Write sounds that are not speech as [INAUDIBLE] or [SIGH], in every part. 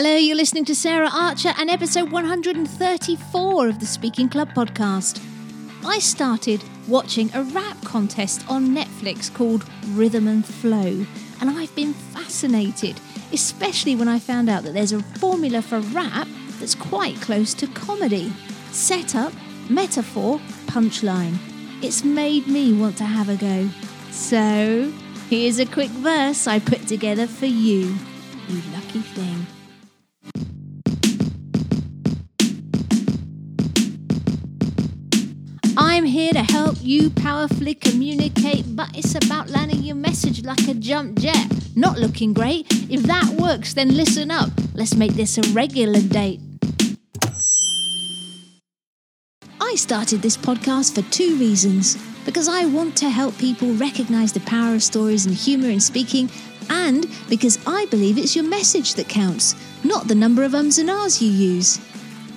Hello, you're listening to Sarah Archer and episode 134 of the Speaking Club podcast. I started watching a rap contest on Netflix called Rhythm and Flow, and I've been fascinated, especially when I found out that there's a formula for rap that's quite close to comedy. Setup, metaphor, punchline. It's made me want to have a go. So, here's a quick verse I put together for you, you lucky thing. I'm here to help you powerfully communicate, but it's about landing your message like a jump jet. Not looking great? If that works, then listen up. Let's make this a regular date. I started this podcast for two reasons. Because I want to help people recognize the power of stories and humor in speaking, and because I believe it's your message that counts, not the number of ums and ahs you use.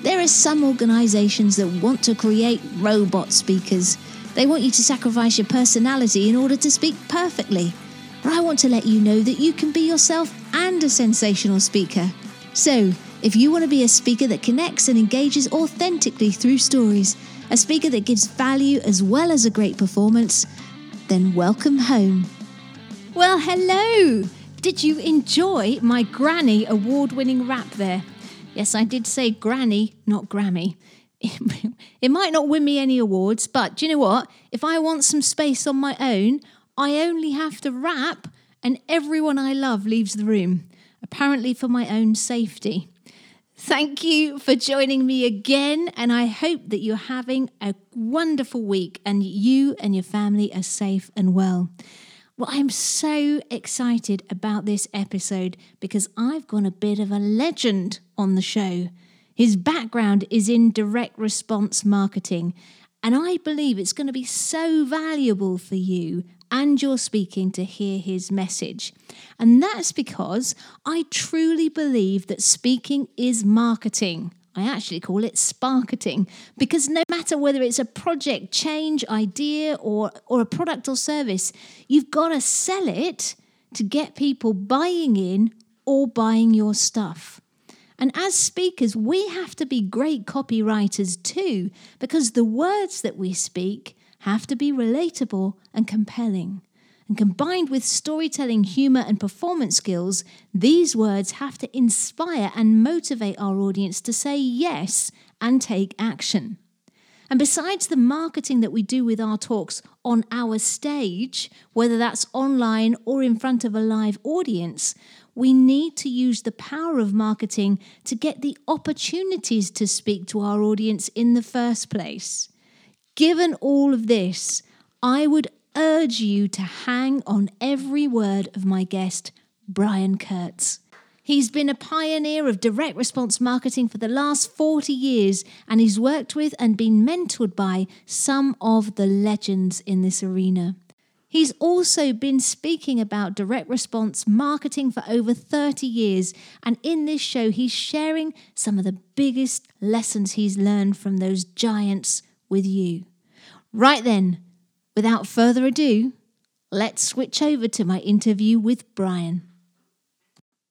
There are some organizations that want to create robot speakers. They want you to sacrifice your personality in order to speak perfectly. But I want to let you know that you can be yourself and a sensational speaker. So, if you want to be a speaker that connects and engages authentically through stories, a speaker that gives value as well as a great performance, then welcome home. Well, hello! Did you enjoy my Granny award winning rap there? Yes, I did say Granny, not Grammy. It might not win me any awards, but do you know what? If I want some space on my own, I only have to rap, and everyone I love leaves the room, apparently for my own safety. Thank you for joining me again, and I hope that you're having a wonderful week and you and your family are safe and well. Well, I'm so excited about this episode because I've gone a bit of a legend on the show. His background is in direct response marketing, and I believe it's going to be so valuable for you and your speaking to hear his message. And that's because I truly believe that speaking is marketing. I actually call it sparketing because no matter whether it's a project change idea or, or a product or service, you've got to sell it to get people buying in or buying your stuff. And as speakers, we have to be great copywriters too, because the words that we speak have to be relatable and compelling. And combined with storytelling, humor, and performance skills, these words have to inspire and motivate our audience to say yes and take action. And besides the marketing that we do with our talks on our stage, whether that's online or in front of a live audience, we need to use the power of marketing to get the opportunities to speak to our audience in the first place. Given all of this, I would urge you to hang on every word of my guest, Brian Kurtz. He's been a pioneer of direct response marketing for the last 40 years, and he's worked with and been mentored by some of the legends in this arena. He's also been speaking about direct response marketing for over 30 years, and in this show, he's sharing some of the biggest lessons he's learned from those giants with you. Right then, Without further ado, let's switch over to my interview with Brian.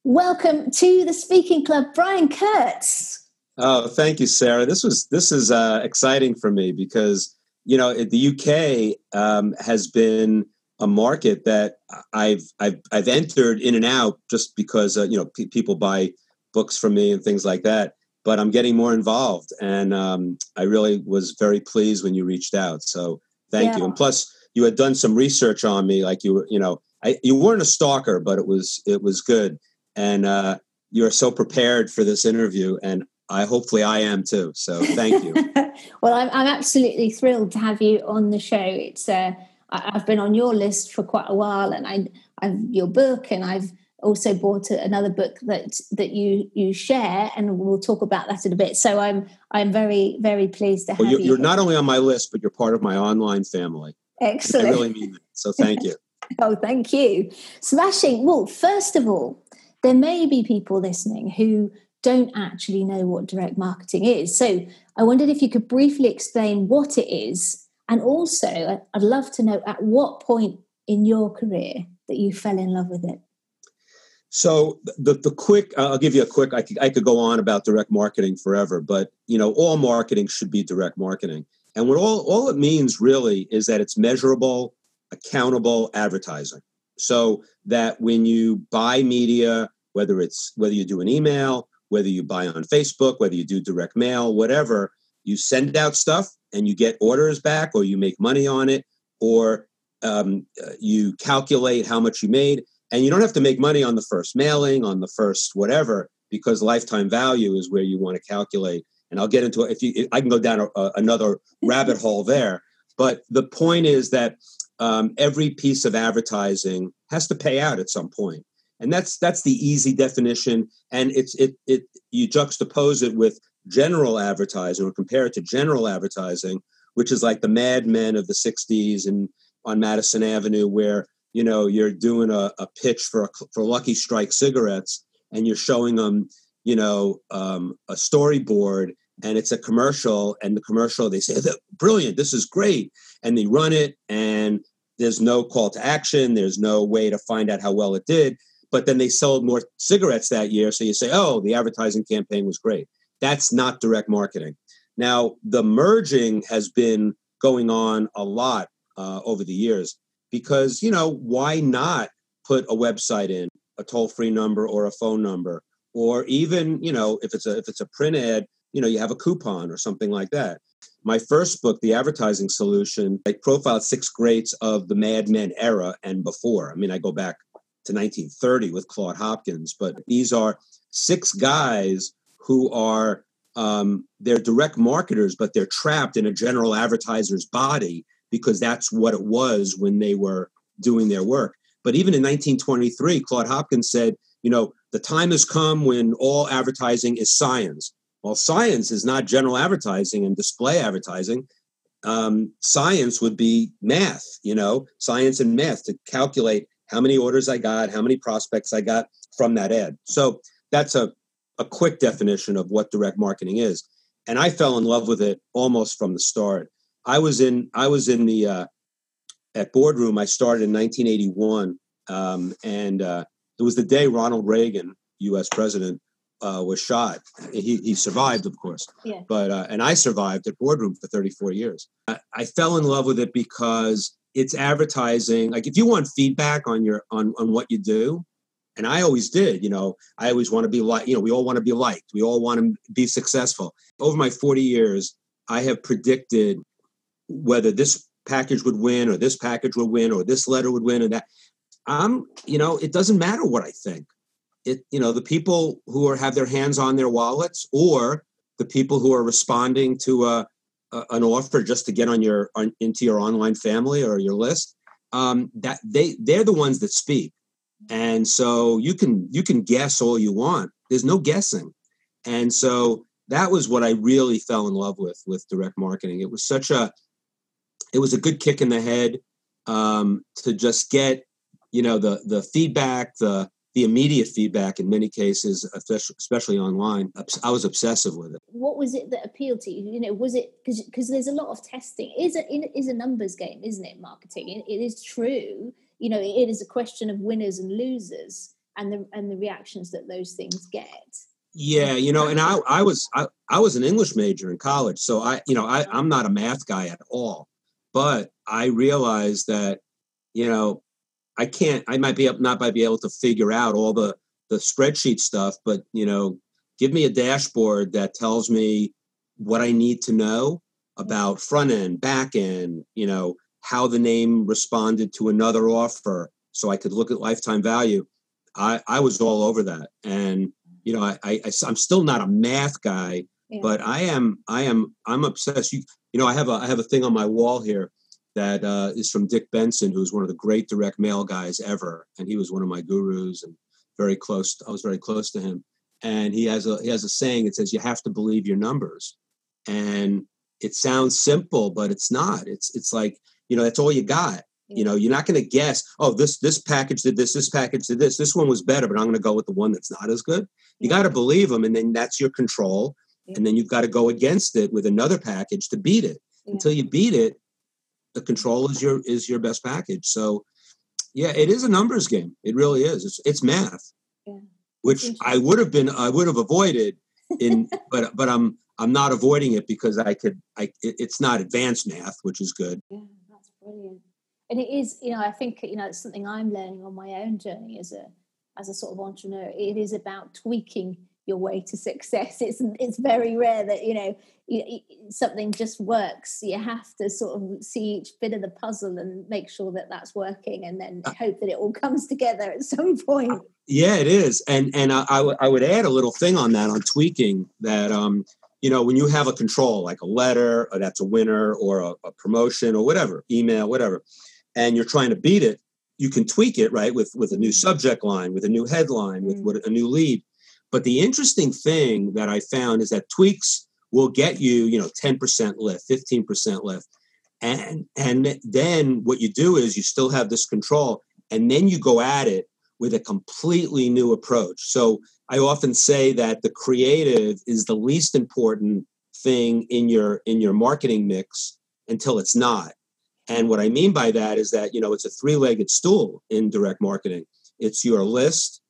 Welcome to the Speaking Club, Brian Kurtz. Oh, thank you, Sarah. This was this is uh, exciting for me because you know the UK um, has been a market that I've I've, I've entered in and out just because uh, you know people buy books from me and things like that. But I'm getting more involved, and um, I really was very pleased when you reached out. So Thank yeah. you. And plus, you had done some research on me, like you were, you know, I, you weren't a stalker, but it was it was good, and uh, you're so prepared for this interview, and I hopefully I am too. So thank you. [LAUGHS] well, I'm, I'm absolutely thrilled to have you on the show. It's uh, I, have been on your list for quite a while, and I I've your book, and I've also bought another book that that you you share, and we'll talk about that in a bit. So I'm I'm very very pleased to have well, you're, you. You're not only on my list, but you're part of my online family. Excellent. I really mean that. So thank you. [LAUGHS] oh, thank you. Smashing. Well, first of all, there may be people listening who don't actually know what direct marketing is. So I wondered if you could briefly explain what it is, and also I'd love to know at what point in your career that you fell in love with it. So the the quick, uh, I'll give you a quick. I could I could go on about direct marketing forever, but you know, all marketing should be direct marketing. And what all all it means really is that it's measurable, accountable advertising. So that when you buy media, whether it's whether you do an email, whether you buy on Facebook, whether you do direct mail, whatever, you send out stuff and you get orders back, or you make money on it, or um, uh, you calculate how much you made. And you don't have to make money on the first mailing on the first whatever because lifetime value is where you want to calculate. And i'll get into it if you i can go down a, a, another [LAUGHS] rabbit hole there. But the point is that um, every piece of advertising has to pay out at some point. And that's that's the easy definition. And it's it it you juxtapose it with general advertising or compare it to general advertising which is like the mad men of the 60s and on madison avenue where you know you're doing a, a pitch for a, for Lucky Strike cigarettes and you're showing them you know um, a storyboard and it's a commercial and the commercial they say brilliant this is great and they run it and there's no call to action there's no way to find out how well it did but then they sold more cigarettes that year so you say oh the advertising campaign was great that's not direct marketing. Now the merging has been going on a lot uh, over the years because you know why not put a website in a toll-free number or a phone number? Or even you know if it's a if it's a print ad you know you have a coupon or something like that. My first book the advertising solution i profiled six greats of the mad men era and before. I mean i go back to 1930 with claude hopkins but these are six guys who are um, they're direct marketers but they're trapped in a general advertiser's body because that's what it was when they were doing their work. But even in 1923, Claude Hopkins said, you know, the time has come when all advertising is science. Well, science is not general advertising and display advertising. Um, science would be math, you know, science and math to calculate how many orders I got, how many prospects I got from that ad. So that's a, a quick definition of what direct marketing is. And I fell in love with it almost from the start. I was in I was in the uh, at boardroom. I started in 1981, um, and uh, it was the day Ronald Reagan, U.S. president, uh, was shot. He, he survived, of course, yeah. but uh, and I survived at boardroom for 34 years. I, I, fell in love with it because it's advertising. Like if you want feedback on your on on what you do, and I always did. You know, I always want to be like. You know, we all want to be liked. We all want to be successful. Over my 40 years, I have predicted whether this package would win or this package would win or this letter would win and that. I'm, you know, it doesn't matter what I think. It, you know, the people who are have their hands on their wallets or the people who are responding to a, a an offer just to get on your on, into your online family or your list. Um, that they they're the ones that speak, and so you can you can guess all you want. There's no guessing, and so that was what I really fell in love with with direct marketing. It was such a it was a good kick in the head um, to just get you know the the feedback the the immediate feedback in many cases especially online i was obsessive with it. What was it that appealed to you? You know was it because because there's a lot of testing. Is it is a numbers game isn't it marketing? It is true you know it is a question of winners and losers and the and the reactions that those things get. Yeah you know and i i was i, I was an english major in college so i you know i i'm not a math guy at all. But I realized that, you know, I can't, I might be able, not might be able to figure out all the, the spreadsheet stuff, but, you know, give me a dashboard that tells me what I need to know about front end, back end, you know, how the name responded to another offer so I could look at lifetime value. I, I was all over that. And, you know, I, I, I'm still not a math guy, yeah. but I am, I am, I'm obsessed. You, you know, I have a I have a thing on my wall here that uh, is from Dick Benson, who's one of the great direct mail guys ever, and he was one of my gurus and very close. To, I was very close to him, and he has a he has a saying. It says you have to believe your numbers, and it sounds simple, but it's not. It's it's like you know that's all you got. You know, you're not going to guess. Oh, this this package did this. This package did this. This one was better, but I'm going to go with the one that's not as good. You got to believe them, and then that's your control and then you've got to go against it with another package to beat it. Yeah. Until you beat it, the control is your is your best package. So, yeah, it is a numbers game. It really is. It's it's math. which I would have been I would have avoided in [LAUGHS] but but I'm I'm not avoiding it because I could I it, it's not advanced math, which is good. Brilliant. And it is, you know, I think you know it's something I'm learning on my own journey as a as a sort of entrepreneur. It is about tweaking your way to success. It's it's very rare that you know something just works. You have to sort of see each bit of the puzzle and make sure that that's working, and then uh hope that it all comes together at some point. Yeah, it is, and and I, I, w- I would add a little thing on that on tweaking that um, you know when you have a control like a letter or that's a winner or a, a promotion or whatever email whatever, and you're trying to beat it, you can tweak it right with with a new subject line, with a new headline, with, mm. with a new lead. But the interesting thing that I found is that tweaks will get you, you know, 10% lift, 15% lift. And and then what you do is you still have this control and then you go at it with a completely new approach. So I often say that the creative is the least important thing in your in your marketing mix until it's not. And what I mean by that is that, you know, it's a three-legged stool in direct marketing. It's your list,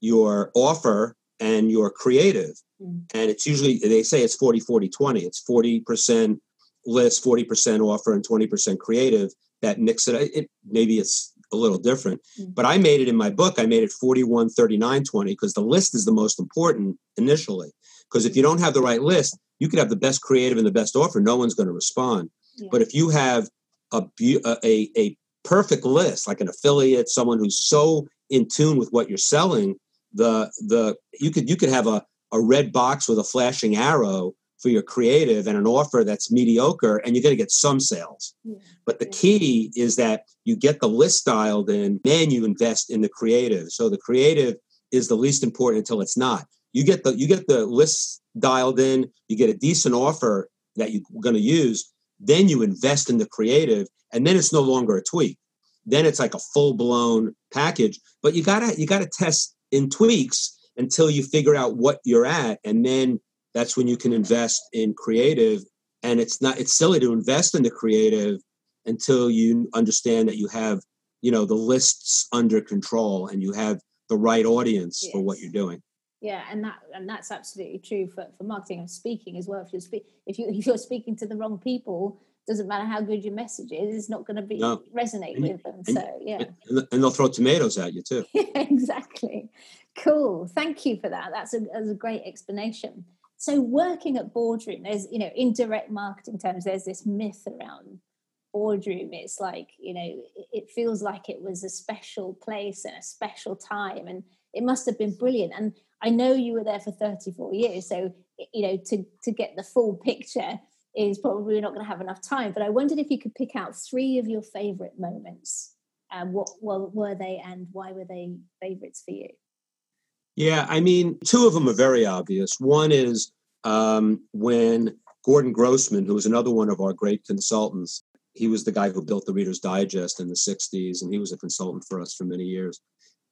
your offer, and your creative. Mm. And it's usually, they say it's 40, 40, 20. It's 40% list, 40% offer, and 20% creative that mix it. it maybe it's a little different. Mm. But I made it in my book, I made it 41, 39, 20, because the list is the most important initially. Because if you don't have the right list, you could have the best creative and the best offer, no one's going to respond. Yeah. But if you have a, a, a perfect list, like an affiliate, someone who's so in tune with what you're selling, the the you could you could have a, a red box with a flashing arrow for your creative and an offer that's mediocre and you're going to get some sales. Yeah. but the key is that you get the list dialed in then you invest in the creative. So the creative is the least important until it's not. You get the you get the list dialed in you get a decent offer that you're going to use then you invest in the creative and then it's no longer a tweak. Then it's like a full blown package but you got to you got to test in tweaks until you figure out what you're at and then that's when you can invest in creative and it's not it's silly to invest in the creative until you understand that you have you know the lists under control and you have the right audience yes. for what you're doing yeah and that and that's absolutely true for, for marketing and speaking as well if you're speak if you [LAUGHS] if you're speaking to the wrong people doesn't matter how good your message is, it's not going to be no. resonate and, with them. And, so yeah, and they'll throw tomatoes at you too. yeah, [LAUGHS] exactly. Cool. Thank you for that. That's a, that's a great explanation. So working at boardroom, there's you know in direct marketing terms, there's this myth around boardroom. It's like you know it feels like it was a special place and a special time, and it must have been brilliant. And I know you were there for 34 years, so you know to to get the full picture is probably not going to have enough time. But I wondered if you could pick out three of your favorite moments. Um, what, what were they and why were they favorites for you? Yeah, I mean, two of them are very obvious. One is um, when Gordon Grossman, who was another one of our great consultants, he was the guy who built the Reader's Digest in the 60s, and he was a consultant for us for many years.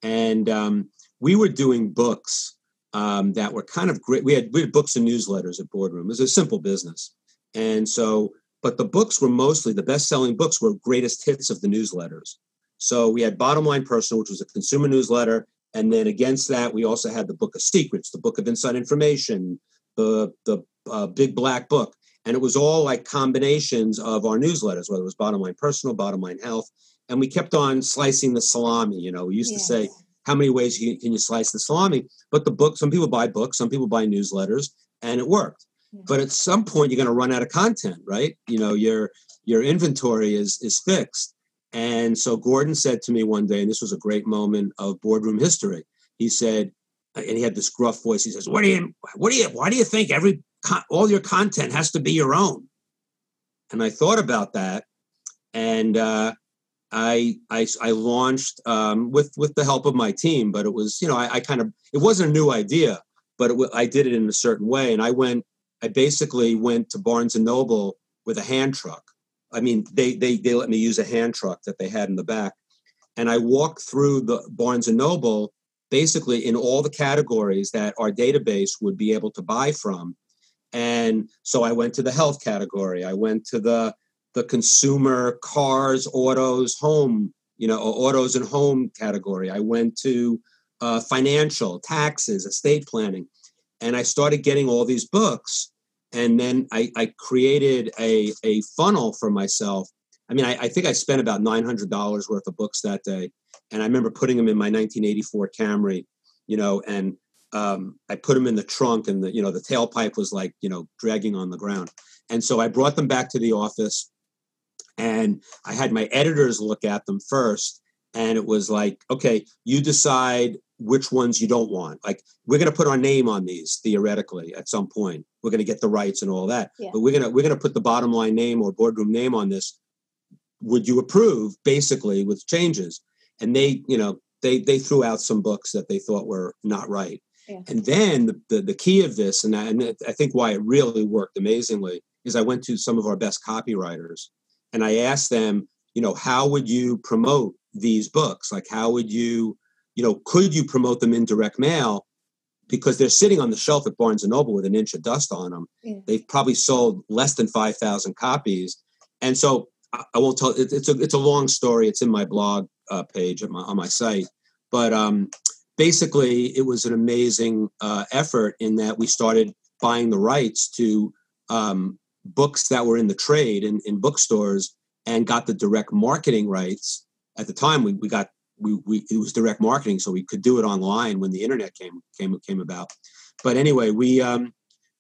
And um, we were doing books um, that were kind of great. We had, we had books and newsletters at Boardroom. It was a simple business. And so, but the books were mostly the best selling books were greatest hits of the newsletters. So we had Bottom Line Personal, which was a consumer newsletter. And then against that, we also had the Book of Secrets, the Book of Inside Information, the, the uh, Big Black Book. And it was all like combinations of our newsletters, whether it was Bottom Line Personal, Bottom Line Health. And we kept on slicing the salami. You know, we used yes. to say, how many ways can you slice the salami? But the book, some people buy books, some people buy newsletters, and it worked but at some point you're going to run out of content right you know your your inventory is is fixed and so gordon said to me one day and this was a great moment of boardroom history. He said and he had this gruff voice. He says what do you what do you why do you think every all your content has to be your own? And i thought about that and uh, I, I, I launched um, with with the help of my team, but it was you know I, I kind of it wasn't a new idea, but it, I did it in a certain way, and I went I basically went to Barnes and Noble with a hand truck. I mean, they they they let me use a hand truck that they had in the back, and I walked through the Barnes and Noble basically in all the categories that our database would be able to buy from. And so I went to the health category. I went to the the consumer cars, autos, home, you know, autos and home category. I went to uh, financial, taxes, estate planning. And I started getting all these books. And then I, I created a, a funnel for myself. I mean, I, I think I spent about $900 worth of books that day. And I remember putting them in my 1984 Camry, you know, and um, I put them in the trunk and the, you know, the tailpipe was like, you know, dragging on the ground. And so I brought them back to the office and I had my editors look at them first. And it was like, okay, you decide which ones you don't want. Like we're going to put our name on these theoretically at some point. We're going to get the rights and all that. Yeah. But we're going to we're going to put the bottom line name or boardroom name on this. Would you approve basically with changes? And they, you know, they they threw out some books that they thought were not right. Yeah. And then the, the, the key of this, and I, and I think why it really worked amazingly, is I went to some of our best copywriters and I asked them, you know, how would you promote these books? Like, how would you, you know, could you promote them in direct mail? Because they're sitting on the shelf at Barnes and Noble with an inch of dust on them. Yeah. They've probably sold less than five thousand copies, and so I, I won't tell. It, it's a it's a long story. It's in my blog uh, page my, on my site, but um, basically, it was an amazing uh, effort in that we started buying the rights to um, books that were in the trade in, in bookstores and got the direct marketing rights. At the time, we, we got we, we it was direct marketing, so we could do it online when the internet came came came about. But anyway, we um,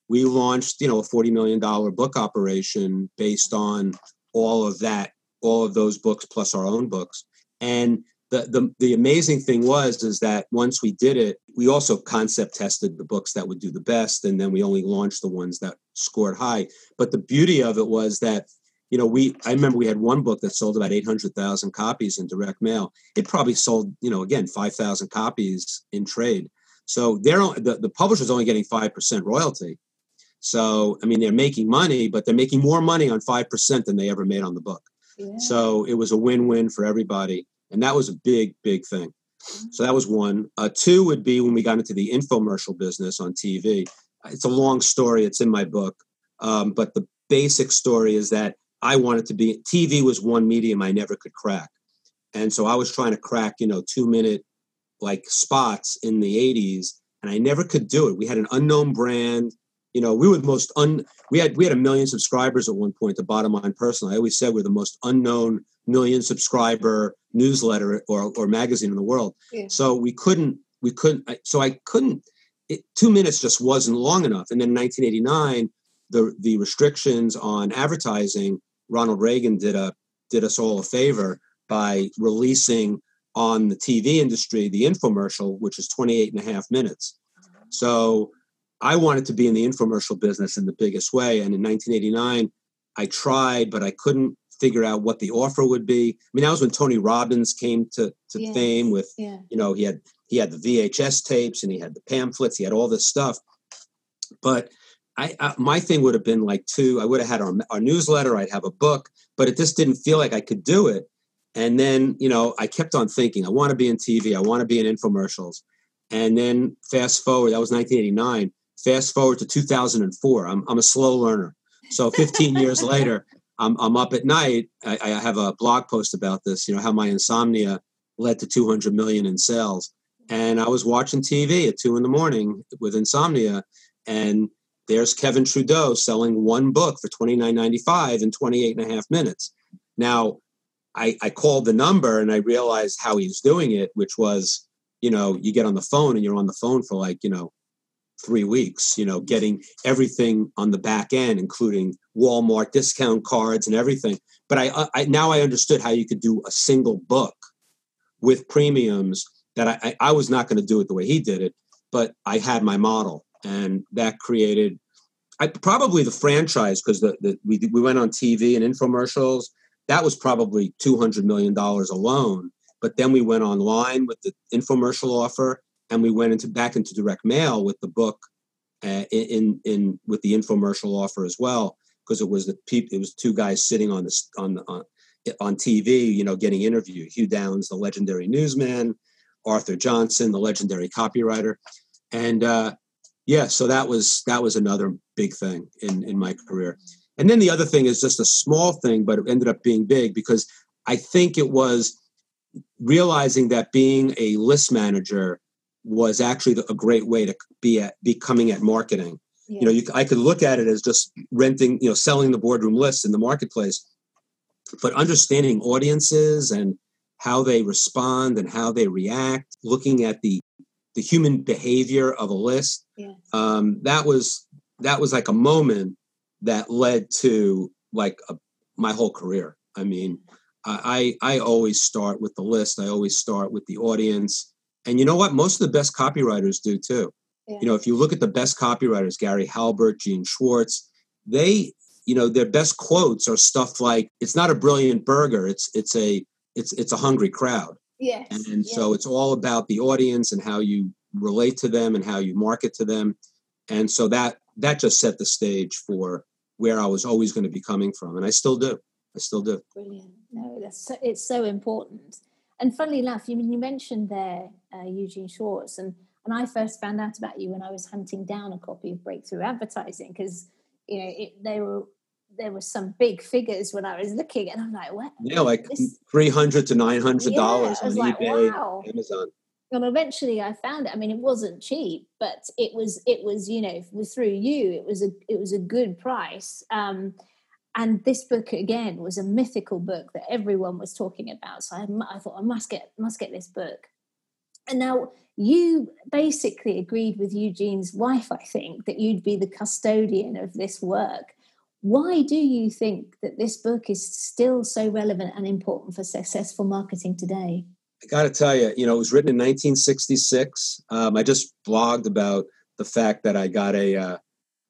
we launched you know a forty million dollar book operation based on all of that, all of those books plus our own books, and the, the the amazing thing was is that once we did it, we also concept tested the books that would do the best, and then we only launched the ones that scored high. But the beauty of it was that you know we I remember we had one book that sold about eight hundred thousand copies in direct mail. It probably sold you know again five thousand copies in trade. So they're the, the publisher's only getting five percent royalty. So I mean they're making money, but they're making more money on five percent than they ever made on the book. Yeah. So it was a win-win for everybody and that was a big big thing so that was one uh, two would be when we got into the infomercial business on tv it's a long story it's in my book um, but the basic story is that i wanted to be tv was one medium i never could crack and so i was trying to crack you know two minute like spots in the 80s and i never could do it we had an unknown brand you know we were the most un we had we had a million subscribers at one point the bottom line personally i always said we're the most unknown million subscriber newsletter or, or magazine in the world. Yeah. So we couldn't, we couldn't, so I couldn't, it, two minutes just wasn't long enough. And then in 1989, the, the restrictions on advertising, Ronald Reagan did a, did us all a favor by releasing on the TV industry, the infomercial, which is 28 and a half minutes. So I wanted to be in the infomercial business in the biggest way. And in 1989, I tried, but I couldn't figure out what the offer would be. I mean, that was when Tony Robbins came to, to fame with, yeah. you know, he had he had the VHS tapes and he had the pamphlets, he had all this stuff. But I, I my thing would have been like two. I would have had our, our newsletter. I'd have a book, but it just didn't feel like I could do it. And then, you know, I kept on thinking, I want to be in TV. I want to be in infomercials. And then fast forward, that was 1989. Fast forward to 2004. I'm, I'm a slow learner. So 15 years [LAUGHS] later, I'm, I'm up at night. I, I have a blog post about this, you know, how my insomnia led to 200 million in sales. And I was watching TV at two in the morning with insomnia. And there's Kevin Trudeau selling one book for $29.95 in 28 and a half minutes. Now, I, I called the number and I realized how he was doing it, which was, you know, you get on the phone and you're on the phone for like, you know, three weeks, you know, getting everything on the back end, including Walmart discount cards and everything. But I, I now I understood how you could do a single book with premiums that I, I was not going to do it the way he did it, but I had my model and that created I, probably the franchise because the, the we, we went on TV and infomercials. That was probably $200 million alone. But then we went online with the infomercial offer and we went into back into direct mail with the book uh, in in with the infomercial offer as well because it was the peop, it was two guys sitting on the on the on, on TV, you know, getting interviewed. Hugh Downs, the legendary newsman, Arthur Johnson, the legendary copywriter, and uh, yeah, so that was that was another big thing in in my career. And then the other thing is just a small thing, but it ended up being big because I think it was realizing that being a list manager was actually a great way to be at be coming at marketing. Yeah. You know, you, I could look at it as just renting, you know, selling the boardroom list in the marketplace, but understanding audiences and how they respond and how they react, looking at the the human behavior of a list. Yeah. Um, that was that was like a moment that led to like a, my whole career. I mean, I I always start with the list. I always start with the audience. And you know what? Most of the best copywriters do too. Yeah. You know, if you look at the best copywriters, Gary Halbert, Gene Schwartz, they, you know, their best quotes are stuff like, "It's not a brilliant burger. It's it's a it's it's a hungry crowd." Yes. And, yes. so it's all about the audience and how you relate to them and how you market to them. And so that that just set the stage for where I was always going to be coming from, and I still do. I still do. Brilliant. No, that's so, it's so important. And funnily enough, you you mentioned there uh, Eugene Schwartz, and and I first found out about you when I was hunting down a copy of Breakthrough Advertising because you know it, they were there were some big figures when I was looking, and I'm like, what? Yeah, like three hundred to nine hundred dollars yeah, on like, eBay, wow. Amazon. And eventually, I found it. I mean, it wasn't cheap, but it was. It was, you know, through you, it was a. It was a good price. Um, and this book again was a mythical book that everyone was talking about. So I, I thought I must get must get this book. And now you basically agreed with Eugene's wife, I think, that you'd be the custodian of this work. Why do you think that this book is still so relevant and important for successful marketing today? I got to tell you, you know, it was written in 1966. Um, I just blogged about the fact that I got a, uh,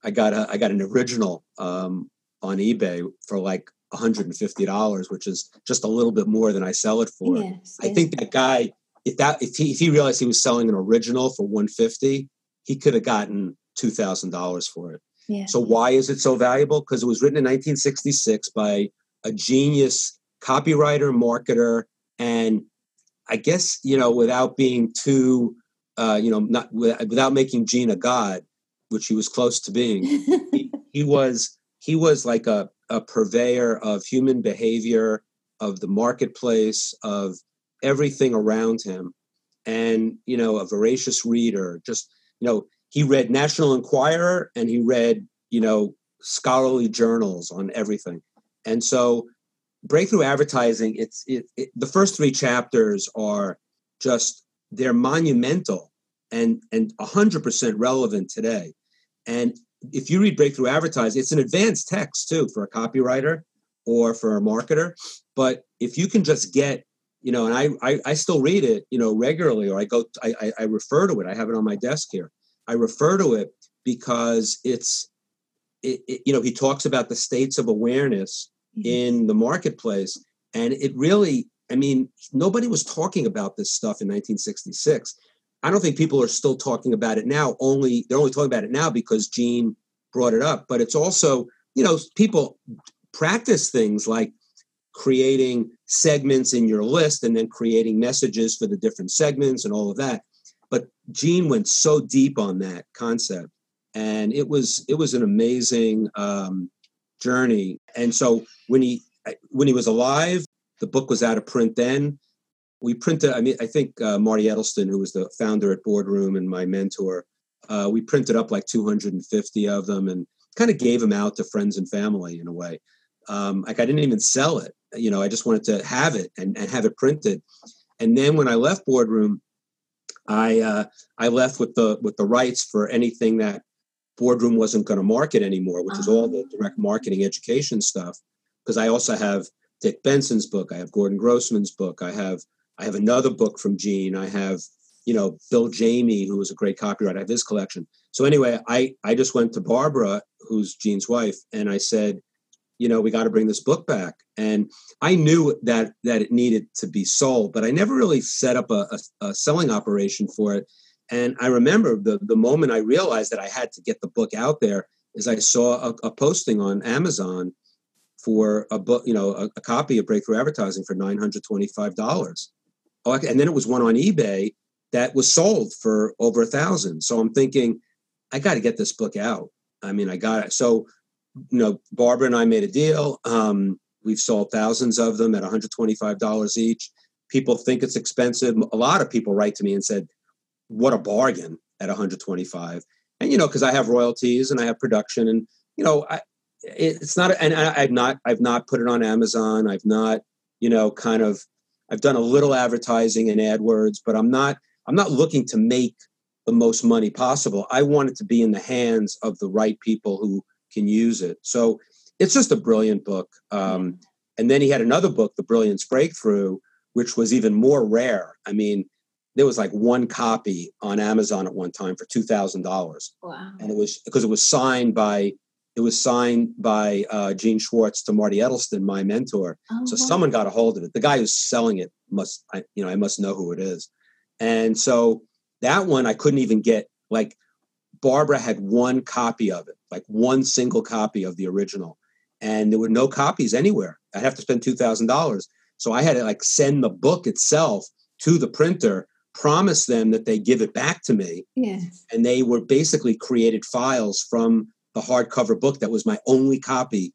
I got a, I got an original um, on eBay for like $150, which is just a little bit more than I sell it for. Yes, I think that guy, if that if he if he realized he was selling an original for 150, he could have gotten two thousand dollars for it. Yeah. So why is it so valuable? Because it was written in 1966 by a genius copywriter, marketer, and I guess you know without being too, uh, you know, not without making Gene a god, which he was close to being. he, [LAUGHS] he was he was like a, a purveyor of human behavior, of the marketplace, of everything around him. And, you know, a voracious reader, just, you know, he read National Enquirer and he read, you know, scholarly journals on everything. And so breakthrough advertising, it's it, it, the first three chapters are just they're monumental and and 100% relevant today. And if you read breakthrough advertising, it's an advanced text too for a copywriter or for a marketer. But if you can just get, you know, and I I, I still read it, you know, regularly, or I go, I, I refer to it. I have it on my desk here. I refer to it because it's, it, it, you know, he talks about the states of awareness mm-hmm. in the marketplace, and it really, I mean, nobody was talking about this stuff in 1966. I don't think people are still talking about it now. Only they're only talking about it now because Gene brought it up. But it's also, you know, people practice things like creating segments in your list and then creating messages for the different segments and all of that. But Gene went so deep on that concept, and it was it was an amazing um, journey. And so when he when he was alive, the book was out of print then. We printed i mean i think uh, marty edelston who was the founder at boardroom and my mentor uh, we printed up like 250 of them and kind of gave them out to friends and family in a way. Um, like i didn't even sell it. You know i just wanted to have it and, and have it printed. And then when i left boardroom i uh, i left with the with the rights for anything that boardroom wasn't going to market anymore which uh-huh. is all the ah. direct marketing education stuff because i also have dick benson's book i have gordon grossman's book i have I have another book from Gene. I have, you know, Bill Jayme, who was a great copywriter. I have his collection. So anyway, I I just went to Barbara, who's Gene's wife, and I said, you know, we got to bring this book back. And I knew that that it needed to be sold, but I never really set up a, a, a selling operation for it. And I remember the the moment I realized that I had to get the book out there is I saw a, a posting on Amazon for a book, you know, a, a copy of Breakthrough Advertising for nine hundred twenty five dollars. Oh, and then it was one on eBay that was sold for over a thousand. So I'm thinking, I got to get this book out. I mean, I got it. So, you know, Barbara and I made a deal. Um, we've sold thousands of them at $125 each. People think it's expensive. A lot of people write to me and said, what a bargain at 125. And you know, because I have royalties and I have production, and you know, I, it's not. And I, I've not. I've not put it on Amazon. I've not. You know, kind of. I've done a little advertising and AdWords, but I'm not. I'm not looking to make the most money possible. I want it to be in the hands of the right people who can use it. So it's just a brilliant book. Um, and then he had another book, The Brilliance Breakthrough, which was even more rare. I mean, there was like one copy on Amazon at one time for two thousand dollars. Wow! And it was because it was signed by it was signed by uh, Gene Schwartz to Marty Edelston, my mentor. Oh, so wow. someone got a hold of it. The guy who's selling it must, I, you know, I must know who it is. And so that one I couldn't even get. Like Barbara had one copy of it, like one single copy of the original, and there were no copies anywhere. I'd have to spend two thousand dollars. So I had to like send the book itself to the printer, promise them that they give it back to me. Yes. And they were basically created files from the hardcover book that was my only copy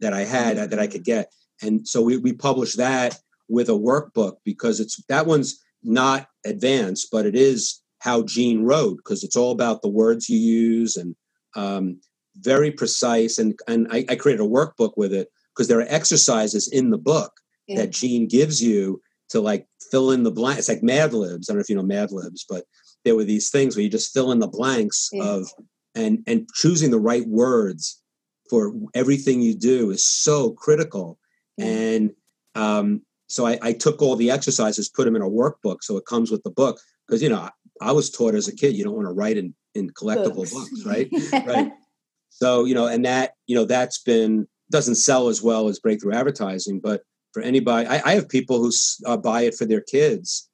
that I had mm-hmm. that I could get. And so we, we published that with a workbook because it's that one's not advanced, but it is how Gene wrote because it's all about the words you use and um, very precise. And and I, I created a workbook with it because there are exercises in the book yeah. that Gene gives you to like fill in the blank. It's like Mad Libs. I don't know if you know Mad Libs, but there were these things where you just fill in the blanks yeah. of and and choosing the right words for everything you do is so critical. Yeah. And um, so I, I, took all the exercises, put them in a workbook, so it comes with the book. Because you know, I, was taught as a kid, you don't want to write in in collectible books, books right? [LAUGHS] right. So you know, and that you know that's been doesn't sell as well as breakthrough advertising, but for anybody. I, I have people who uh, buy it for their kids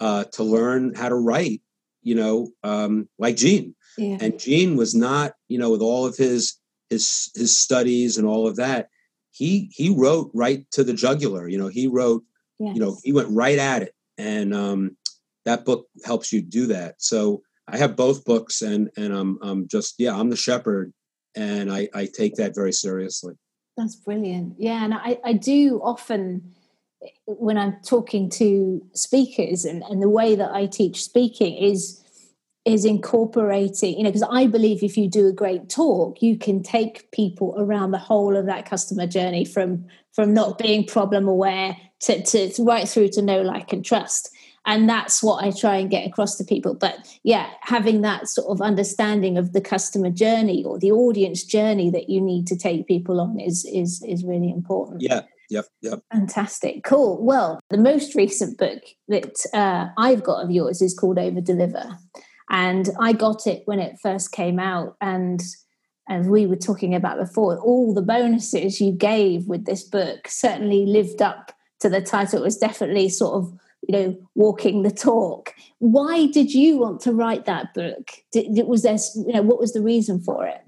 uh, to learn how to write. You know, um, like Gene. Yeah. And Gene was not, you know, with all of his his his studies and all of that, he he wrote right to the jugular. You know, he wrote, yes. you know, he went right at it, and um, that book helps you do that. So I have both books, and and I'm I'm just yeah, I'm the shepherd, and I I take that very seriously. That's brilliant. Yeah, and I, I do often when I'm talking to speakers and, and the way that I teach speaking is is incorporating, you know, because I believe if you do a great talk, you can take people around the whole of that customer journey from from not being problem aware to, to right through to know, like, and trust and that's what i try and get across to people but yeah having that sort of understanding of the customer journey or the audience journey that you need to take people on is is is really important yeah Yep, yep. Fantastic. Cool. Well, the most recent book that uh, I've got of yours is called Over Deliver. And I got it when it first came out. And as we were talking about before, all the bonuses you gave with this book certainly lived up to the title. It was definitely sort of you know walking the talk. Why did you want to write that book? Did, was there you know what was the reason for it?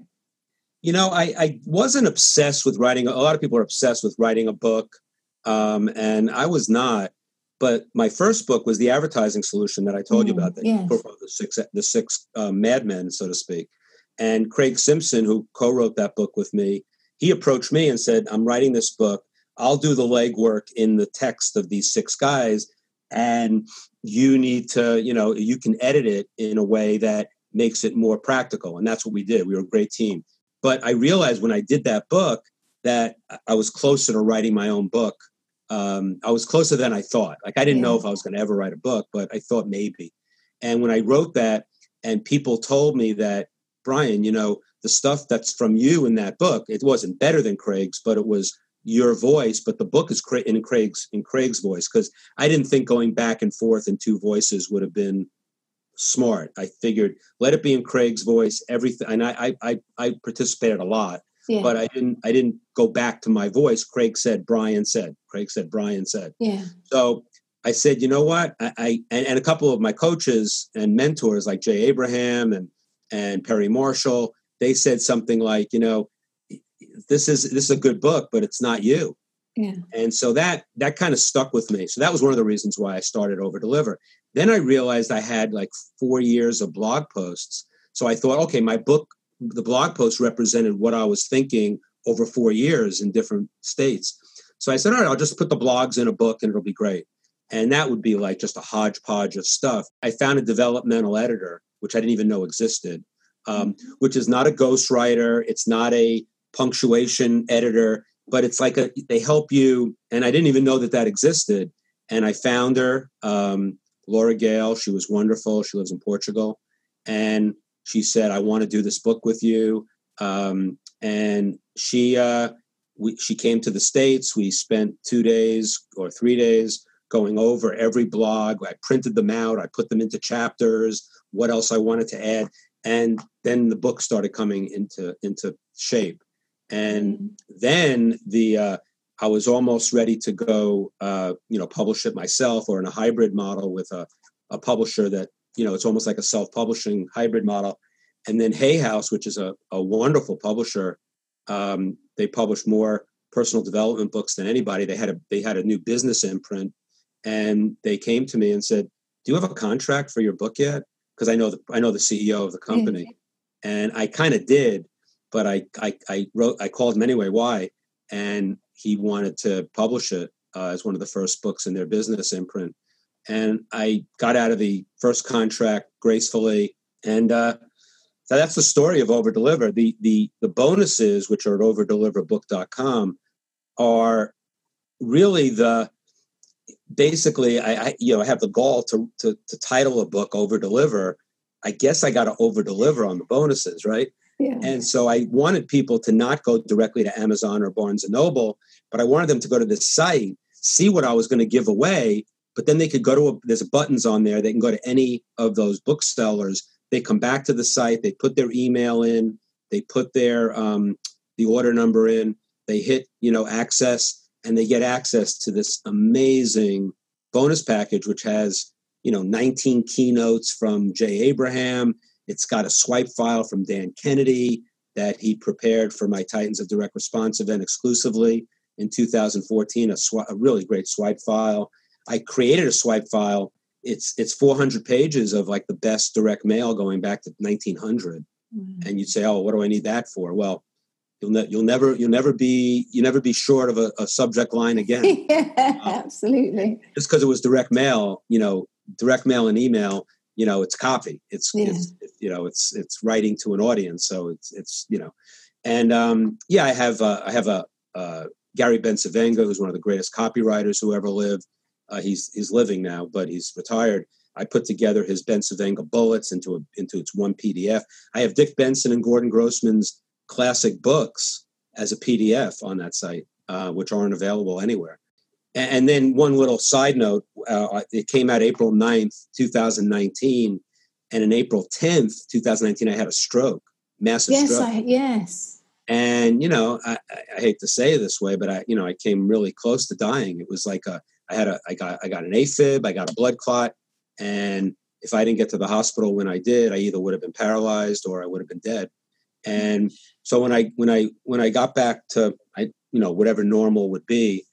You know I, I wasn't obsessed with writing a lot of people are obsessed with writing a book um, and i was not but my first book was the advertising solution that i told mm, you about the, yes. the six the six uh, madmen so to speak. And craig simpson who co-wrote that book with me he approached me and said i'm writing this book. I'll do the legwork in the text of these six guys and you need to you know you can edit it in a way that makes it more practical and that's what we did. We were a great team. But i realized when i did that book that i was closer to writing my own book. Um, i was closer than i thought. Like i didn't yeah. know if i was going to ever write a book but i thought maybe. And when i wrote that and people told me that brian you know the stuff that's from you in that book it wasn't better than craig's but it was your voice, but the book is in Craig's in Craig's voice because I didn't think going back and forth in two voices would have been smart. I figured let it be in Craig's voice. Everything, and I I I participated a lot, yeah. but I didn't I didn't go back to my voice. Craig said, Brian said. Craig said, Brian said. Yeah. So I said, you know what? I, I and, and a couple of my coaches and mentors like Jay Abraham and and Perry Marshall, they said something like, you know, this is this is a good book, but it's not you. Yeah. And so that that kind of stuck with me. So that was one of the reasons why I started Over Deliver. Then I realized I had like four years of blog posts. So I thought, okay, my book, the blog posts represented what I was thinking over four years in different states. So I said, all right, I'll just put the blogs in a book and it'll be great. and that would be like just a hodgepodge of stuff. I found a developmental editor, which I didn't even know existed, um, mm-hmm. which is not a ghostwriter. It's not a punctuation editor, but it's like a they help you. And I didn't even know that that existed. And I found her, um, Laura Gale. She was wonderful. She lives in Portugal, and she said, "I want to do this book with you." Um, and she uh, we, she came to the states. We spent two days or three days going over every blog. I printed them out. I put them into chapters. What else I wanted to add, and then the book started coming into into shape. And then the uh, I was almost ready to go, uh, you know, publish it myself or in a hybrid model with a, a publisher that you know it's almost like a self-publishing hybrid model. And then Hay House, which is a, a wonderful publisher, um, they publish more personal development books than anybody. They had a they had a new business imprint, and they came to me and said, "Do you have a contract for your book yet?" Because I know the I know the CEO of the company, mm-hmm. and I kind of did, but I, I I wrote I called him anyway. Why? And he wanted to publish it uh, as one of the first books in their business imprint, and I got out of the first contract gracefully, and uh, so that's the story of Over Deliver. The the the bonuses, which are at overdeliverbook.com, are really the basically I, I you know I have the goal to, to to title a book Over Deliver. I guess I got to over deliver on the bonuses, right? And so I wanted people to not go directly to Amazon or Barnes and Noble, but I wanted them to go to the site, see what I was going to give away, but then they could go to a, there's buttons on there. They can go to any of those booksellers they come back to the site, they put their email in, they put their um, the order number in, they hit you know access, and they get access to this amazing bonus package, which has you know 19 keynotes from Jay Abraham. It's got a swipe file from Dan Kennedy that he prepared for my Titans of Direct Response event exclusively in 2014. A, sw- a really great swipe file. I created a swipe file it's it's 400 pages of like the best direct mail going back to 1900 mm. and you'd say oh what do i need that for well you'll, ne- you'll never you'll never be you never be short of a, a subject line [LAUGHS] again yeah, um, absolutely just because it was direct mail you know direct mail and email you know it's copy it's, yeah. it's you know it's it's writing to an audience so it's it's you know and um yeah i have uh, i have a uh, gary bencivenga who's one of the greatest copywriters who ever lived uh, he's he's living now, but he's retired. I put together his Bencivenga bullets into a, into its one PDF. I have Dick Benson and Gordon Grossman's classic books as a PDF on that site, uh, which aren't available anywhere. And, and, then one little side note: uh, it came out April 9th, 2019, and in April 10th, 2019, I had a stroke, massive yes, stroke. I, yes. And you know, I, I hate to say it this way, but I, you know, I came really close to dying. It was like a I had a I got I got an AFib, I got a blood clot, and if I didn't get to the hospital when I did, I either would have been paralyzed or I would have been dead. And so when I when I when I got back to I you know whatever normal would be,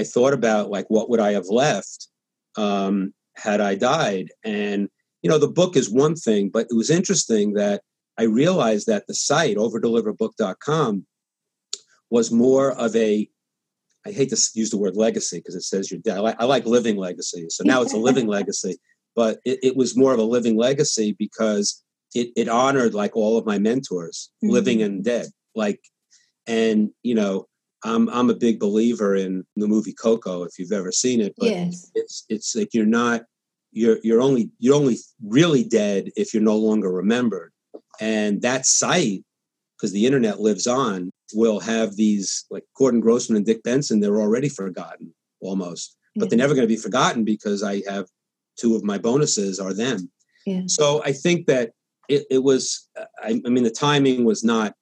I thought about like what would I have left um, had I died. And you know the book is one thing, but it was interesting that I realized that the site overdeliverbook.com was more of a I hate to use the word legacy because it says you're dead. I like, I like living legacy. So now it's a living [LAUGHS] legacy, but it, it, was more of a living legacy because it, it honored like all of my mentors, mm-hmm. living and dead. Like, and you know, I'm I'm a big believer in the movie Coco if you've ever seen it. But yes. it's it's like you're not you're you're only you're only really dead if you're no longer remembered. And that site, because the internet lives on, will have these like Gordon Grossman and Dick Benson. They're already forgotten almost, but yeah. they're never going to be forgotten because I have two of my bonuses are them. Yeah. So I think that it, it was. I, I, mean, the timing was not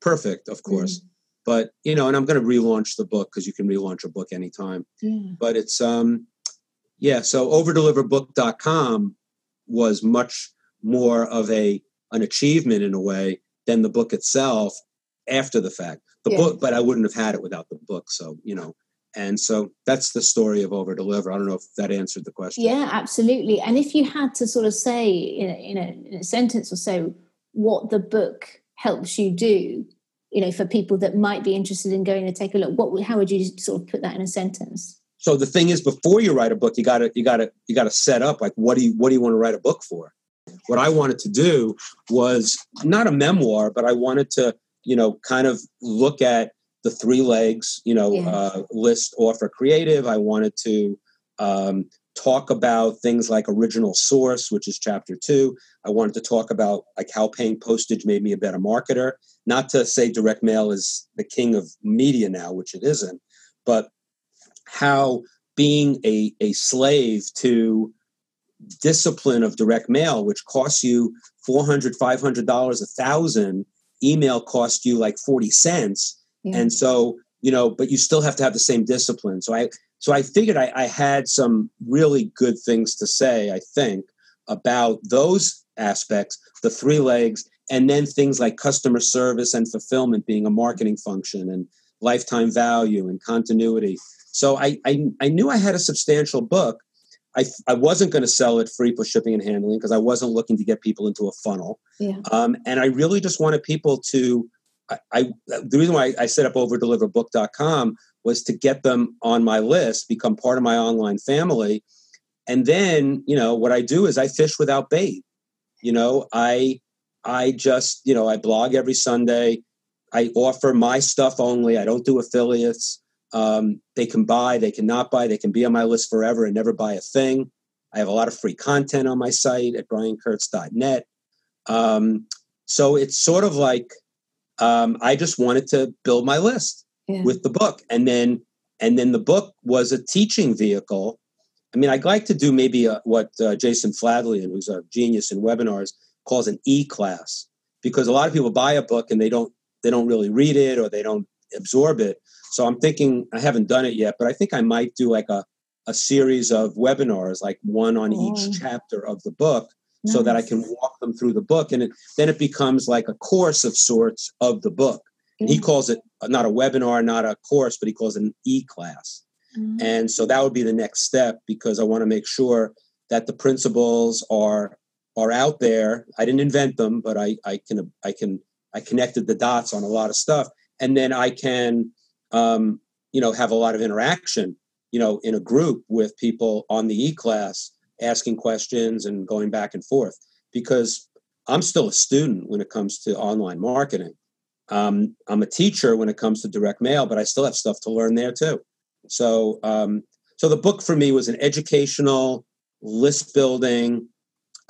perfect, of course, mm. But you know, and I'm going to relaunch the book because you can relaunch a book anytime. Yeah. But it's um, yeah. So overdeliverbook.com was much more of a an achievement in a way than the book itself after the fact. The yeah. book, but I wouldn't have had it without the book. So, you know, and so that's the story of over deliver. I don't know if that answered the question. Yeah, absolutely. And if you had to sort of say in a, in a, in a sentence or so what the book helps you do, you know, for people that might be interested in going to take a look, what would, how would you sort of put that in a sentence? so the thing is, before you write a book, you got to you got to you got to set up like what do you what do you want to write a book for? What I wanted to do was not a memoir, but I wanted to you know kind of look at the three legs, you know, uh, list, offer, creative. I wanted to um, talk about things like original source, which is chapter two. I wanted to talk about like how paying postage made me a better marketer. Not to say direct mail is the king of media now, which it isn't, but how being a, a slave to discipline of direct mail, which costs you $400, $500, a thousand, email cost you like 40 cents. Yeah. And so, you know, but you still have to have the same discipline. So I, so I figured I, I had some really good things to say, I think, about those aspects, the three legs, and then things like customer service and fulfillment being a marketing function and lifetime value and continuity. So I, I, I knew I had a substantial book. I, I wasn't going to sell it free plus shipping and handling because I wasn't looking to get people into a funnel. Yeah. Um, and I really just wanted people to, I, I the reason why I set up overdeliverbook.com was to get them on my list, become part of my online family. And then, you know, what I do is I fish without bait. You know, I, I just, you know, I blog every Sunday. I offer my stuff only. I don't do affiliates. Um, they can buy, they can not buy, they can be on my list forever and never buy a thing. I have a lot of free content on my site at briankurtz.net. Um, so it's sort of like um, I just wanted to build my list yeah. with the book, and then and then the book was a teaching vehicle. I mean, I'd like to do maybe a, what uh, Jason Fladlien, who's a genius in webinars, calls an e class, because a lot of people buy a book and they don't they don't really read it or they don't absorb it. So I'm thinking, I haven't done it yet, but I think I might do like a, a series of webinars, like one on oh. each chapter of the book, nice. so that I can walk them through the book. And it, then it becomes like a course of sorts of the book. And he calls it not a webinar, not a course, but he calls it an e class. Mm-hmm. And so that would be the next step because I want to make sure that the principles are are out there. I didn't invent them, but I, I can I can I connected the dots on a lot of stuff, and then I can um, you know, have a lot of interaction, you know, in a group with people on the E class asking questions and going back and forth because I'm still a student when it comes to online marketing. Um, I'm a teacher when it comes to direct mail, but I still have stuff to learn there too. So, um, so the book for me was an educational list building,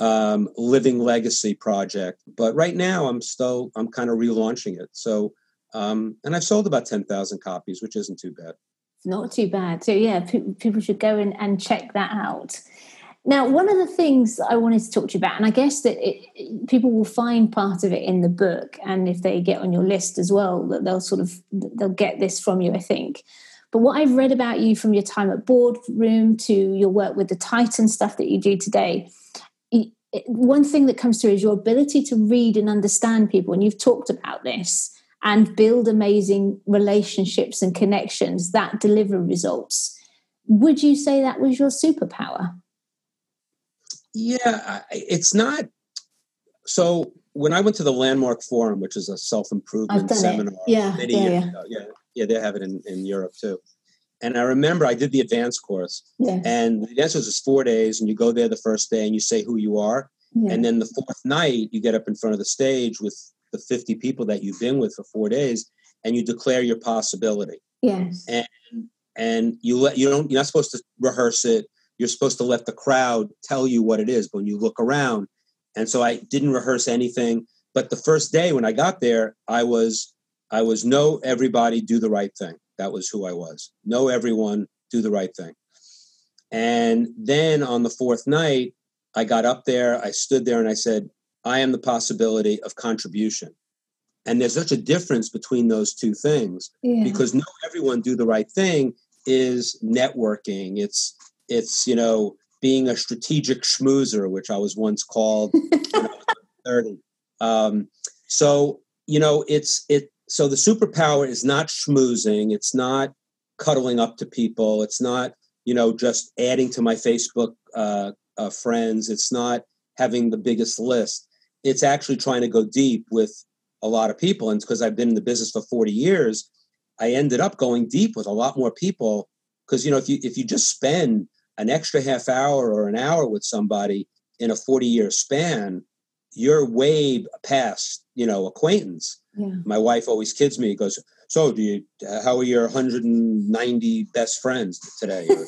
um, living legacy project. But right now, I'm still I'm kind of relaunching it. So um, and I've sold about 10,000 copies, which isn't too bad. Not too bad. So, yeah, people should go in and check that out. Now, one of the things I wanted to talk to you about, and I guess that it, people will find part of it in the book, and if they get on your list as well, that they'll sort of they'll get this from you, I think. But what I've read about you from your time at Boardroom to your work with the Titan stuff that you do today, one thing that comes through is your ability to read and understand people, and you've talked about this and build amazing relationships and connections that deliver results. Would you say that was your superpower? Yeah, it's not. So when I went to the Landmark Forum, which is a self improvement seminar, yeah, yeah, yeah. Ago, yeah, yeah, they have it in, in Europe too. And I remember I did the advanced course, yeah. and the advanced course is four days, and you go there the first day and you say who you are, yeah. and then the fourth night you get up in front of the stage with the 50 people that you've been with for four days and you declare your possibility. Yes. And and you let you don't you're not supposed to rehearse it. You're supposed to let the crowd tell you what it is. But when you look around, and so I didn't rehearse anything. But the first day when I got there, I was I was know everybody do the right thing. That was who I was. Know everyone do the right thing. And then on the fourth night, I got up there, I stood there and I said, I am the possibility of contribution. And there's such a difference between those two things yeah. because know everyone do the right thing is networking. It's it's you know being a strategic schmoozer, which I was once called [LAUGHS] when I was 30. Um, so you know it's it. So the superpower is not schmoozing. It's not cuddling up to people. It's not you know just adding to my Facebook uh, uh, friends. It's not having the biggest list it's actually trying to go deep with a lot of people. And because I've been in the business for 40 years, I ended up going deep with a lot more people because you know if you if you just spend an extra half hour or an hour with somebody in a 40 year span you're way past you know acquaintance Yeah. my wife always kids me goes so do you how are your 190 best friends today? [LAUGHS]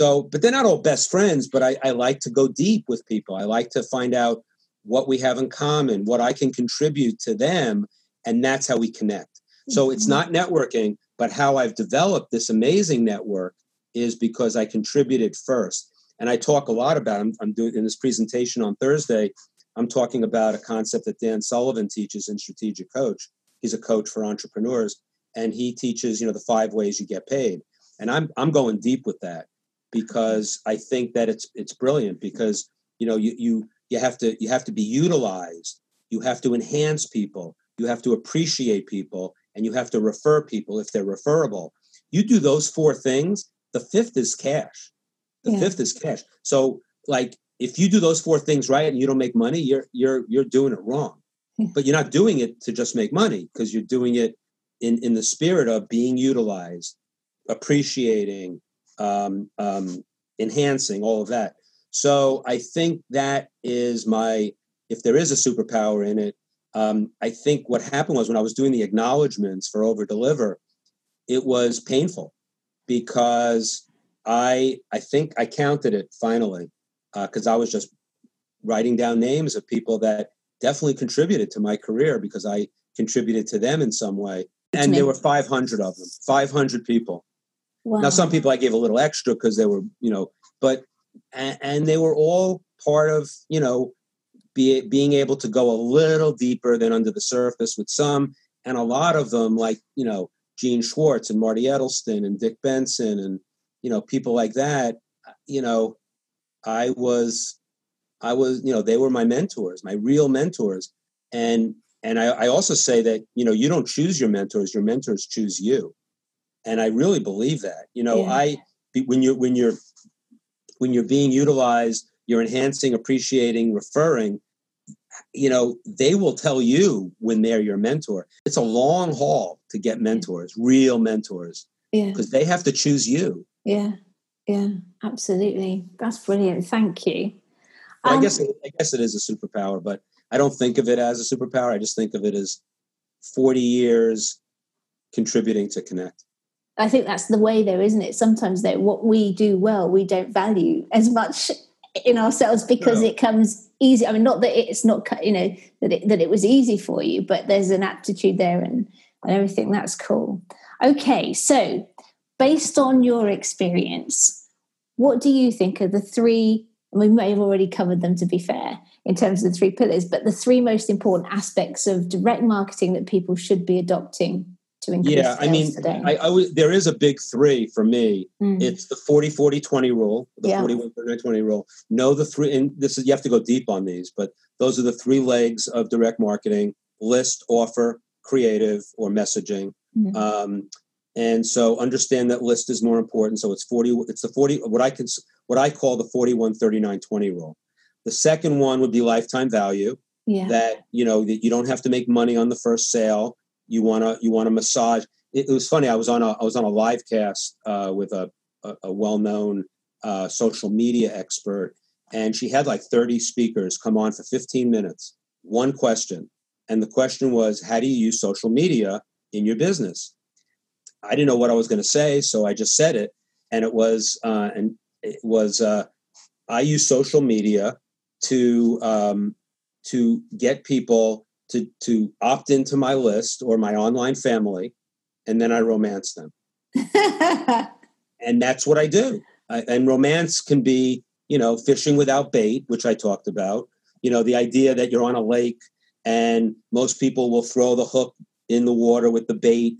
So but they're not all best friends but I, I like to go deep with people. I like to find out what we have in common what i can contribute to them and that's how we connect. So it's Mhm. not networking but how i've developed this amazing network is because i contributed first. And i talk a lot about I'm, I'm doing in this presentation on thursday i'm talking about a concept that dan sullivan teaches in strategic coach. He's a coach for entrepreneurs and he teaches you know the five ways you get paid. And i'm i'm going deep with that because i think that it's it's brilliant because you know you you you have to you have to be utilized. You have to enhance people. You have to appreciate people and you have to refer people if they're referable. You do those four things the fifth is cash. The Yeah. fifth is cash. So like if you do those four things right and you don't make money you're you're you're doing it wrong. But you're not doing it to just make money because you're doing it in in the spirit of being utilized appreciating um, um, enhancing all of that. So i think that is my if there is a superpower in it um, i think what happened was when i was doing the acknowledgments for over deliver it was painful because i i think i counted it finally Uh, because i was just writing down names of people that definitely contributed to my career because i contributed to them in some way and there were 500 of them 500 people wow. now, some people I gave a little extra because they were, you know, but and, and they were all part of, you know, be, being able to go a little deeper than under the surface with some, and a lot of them, like you know, Gene Schwartz and Marty Edelston and Dick Benson and you know people like that. Uh, you know, I was, I was, you know, they were my mentors, my real mentors, and and I, I also say that you know you don't choose your mentors, your mentors choose you and I really believe that. You know, Yeah. I when you're when you're when you're being utilized, you're enhancing, appreciating, referring. You know, they will tell you when they're your mentor. It's a long haul to get mentors, real mentors, yeah. because they have to choose you. Yeah. Yeah. Absolutely. That's brilliant. Thank you. I Um, guess I guess it is a superpower, but I don't think of it as a superpower. I just think of it as 40 years contributing to connect. I think that's the way there, isn't it? Sometimes though, what we do well, we don't value as much in ourselves because No. it comes easy. I mean, not that it's not, you know, that it, that it was easy for you, but there's an aptitude there and, and everything. That's cool. Okay. So based on your experience, what do you think are the three, and we may have already covered them to be fair in terms of the three pillars, but the three most important aspects of direct marketing that people should be adopting to increase Yeah, I mean, today? I, I would, there is a big three for me. Mm. It's the 40 40 20 rule, the Yeah. 41 39 20 rule. Know the three, and this is, you have to go deep on these, but those are the three legs of direct marketing list, offer, creative, or messaging. Mhm. Um, and so understand that list is more important. So it's 40, it's the 40, what I can, what I call the 41 39 20 rule. The second one would be lifetime value yeah. that you know that you don't have to make money on the first sale you want to you want to massage it, it was funny i was on a i was on a live cast uh, with a, a, a well-known uh, social media expert and she had like 30 speakers come on for 15 minutes one question and the question was how do you use social media in your business i didn't know what i was going to say so i just said it. And it was uh, and it was uh, i use social media to um, to get people to to opt into my list or my online family and then i romance them. [LAUGHS] And that's what i do. I, and romance can be you know fishing without bait which i talked about. You know the idea that you're on a lake and most people will throw the hook in the water with the bait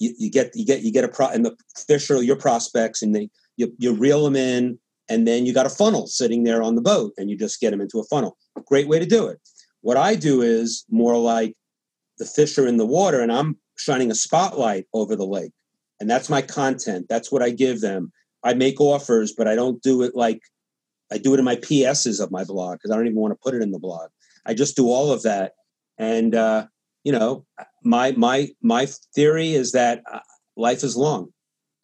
you, you get you get you get a pro and the fish are your prospects and they you, you reel them in and then you got a funnel sitting there on the boat and you just get them into a funnel. Great way to do it. What i do is more like the fish are in the water and i'm shining a spotlight over the lake and that's my content. That's what i give them. I make offers but i don't do it like i do it in my ps's of my blog because i don't even want to put it in the blog. I just do all of that and uh, you know my my my theory is that uh, life is long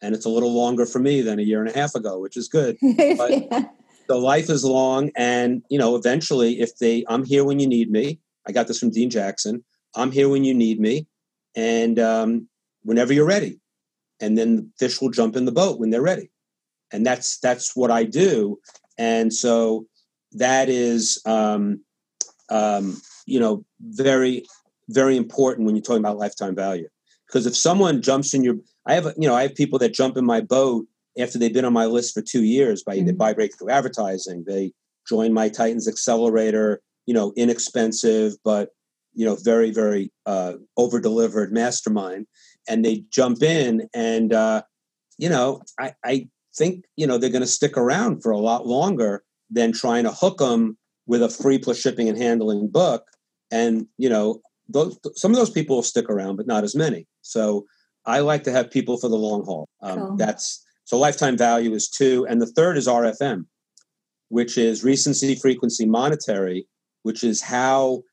and it's a little longer for me than a year and a half ago, which is good. [LAUGHS] But yeah. the life is long, and you know, eventually, if they, I'm here when you need me. I got this from Dean Jackson. I'm here when you need me, and um, whenever you're ready, and then the fish will jump in the boat when they're ready, and that's that's what I do. And so that is, um, um, you know, very very important when you're talking about lifetime value. Because if someone jumps in your I have, you know, I have people that jump in my boat after they've been on my list for two years by mm-hmm. they buy breakthrough advertising. They join my Titans Accelerator, you know, inexpensive but you know very very uh, over delivered mastermind, and they jump in and uh, you know I, I think you know they're going to stick around for a lot longer than trying to hook them with a free plus shipping and handling book. And you know, those, some of those people will stick around, but not as many. So I like to have people for the long haul. Um, cool. That's so lifetime value is two, and the third is RFM, which is recency, frequency, monetary, which is how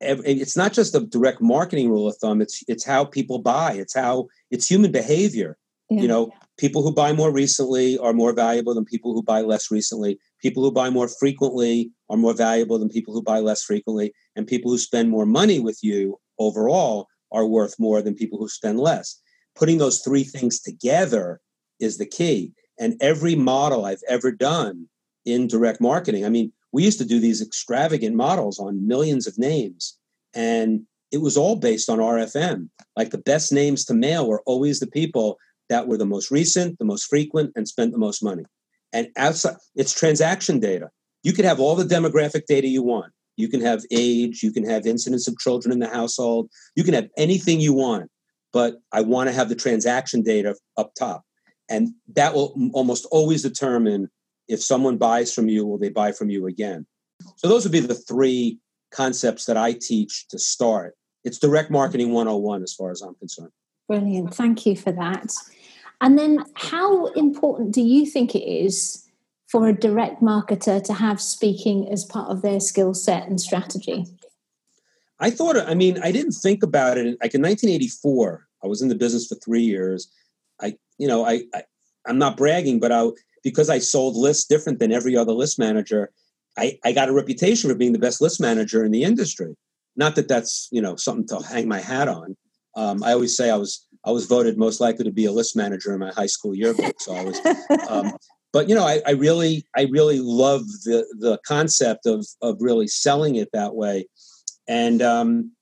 it's not just a direct marketing rule of thumb. It's it's how people buy. It's how it's human behavior. Yeah. You know, people who buy more recently are more valuable than people who buy less recently. People who buy more frequently are more valuable than people who buy less frequently, and people who spend more money with you overall are worth more than people who spend less. Putting those three things together is the key. And every model I've ever done in direct marketing, I mean, we used to do these extravagant models on millions of names, and it was all based on RFM. Like the best names to mail were always the people that were the most recent, the most frequent, and spent the most money. And outside, it's transaction data. You could have all the demographic data you want. You can have age, you can have incidence of children in the household, you can have anything you want, but I want to have the transaction data up top. And that will almost always determine if someone buys from you, will they buy from you again? So those would be the three concepts that I teach to start. It's direct marketing 101 as far as I'm concerned. Brilliant. Thank you for that. And then, how important do you think it is for a direct marketer to have speaking as part of their skill set and strategy? I thought, I mean, I didn't think about it. Like in 1984, I was in the business for three years. I, you know, I, I I'm not bragging, but I, because I sold lists different than every other list manager, I, I got a reputation for being the best list manager in the industry. Not that that's you know something to hang my hat on. Um, I always say I was I was voted most likely to be a list manager in my high school yearbook. So I was, um, [LAUGHS] but you know, I, I, really, I really love the the concept of of really selling it that way, and um,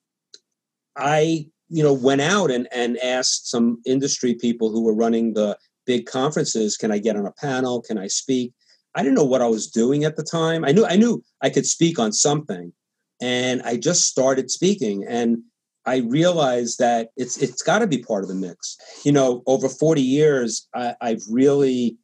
I, you know, went out and and asked some industry people who were running the big conferences, can I get on a panel? Can I speak? I didn't know what I was doing at the time. I knew I knew I could speak on something, and I just started speaking and. I realized that it's it's got to be part of the mix. You know, over 40 years, I, I've really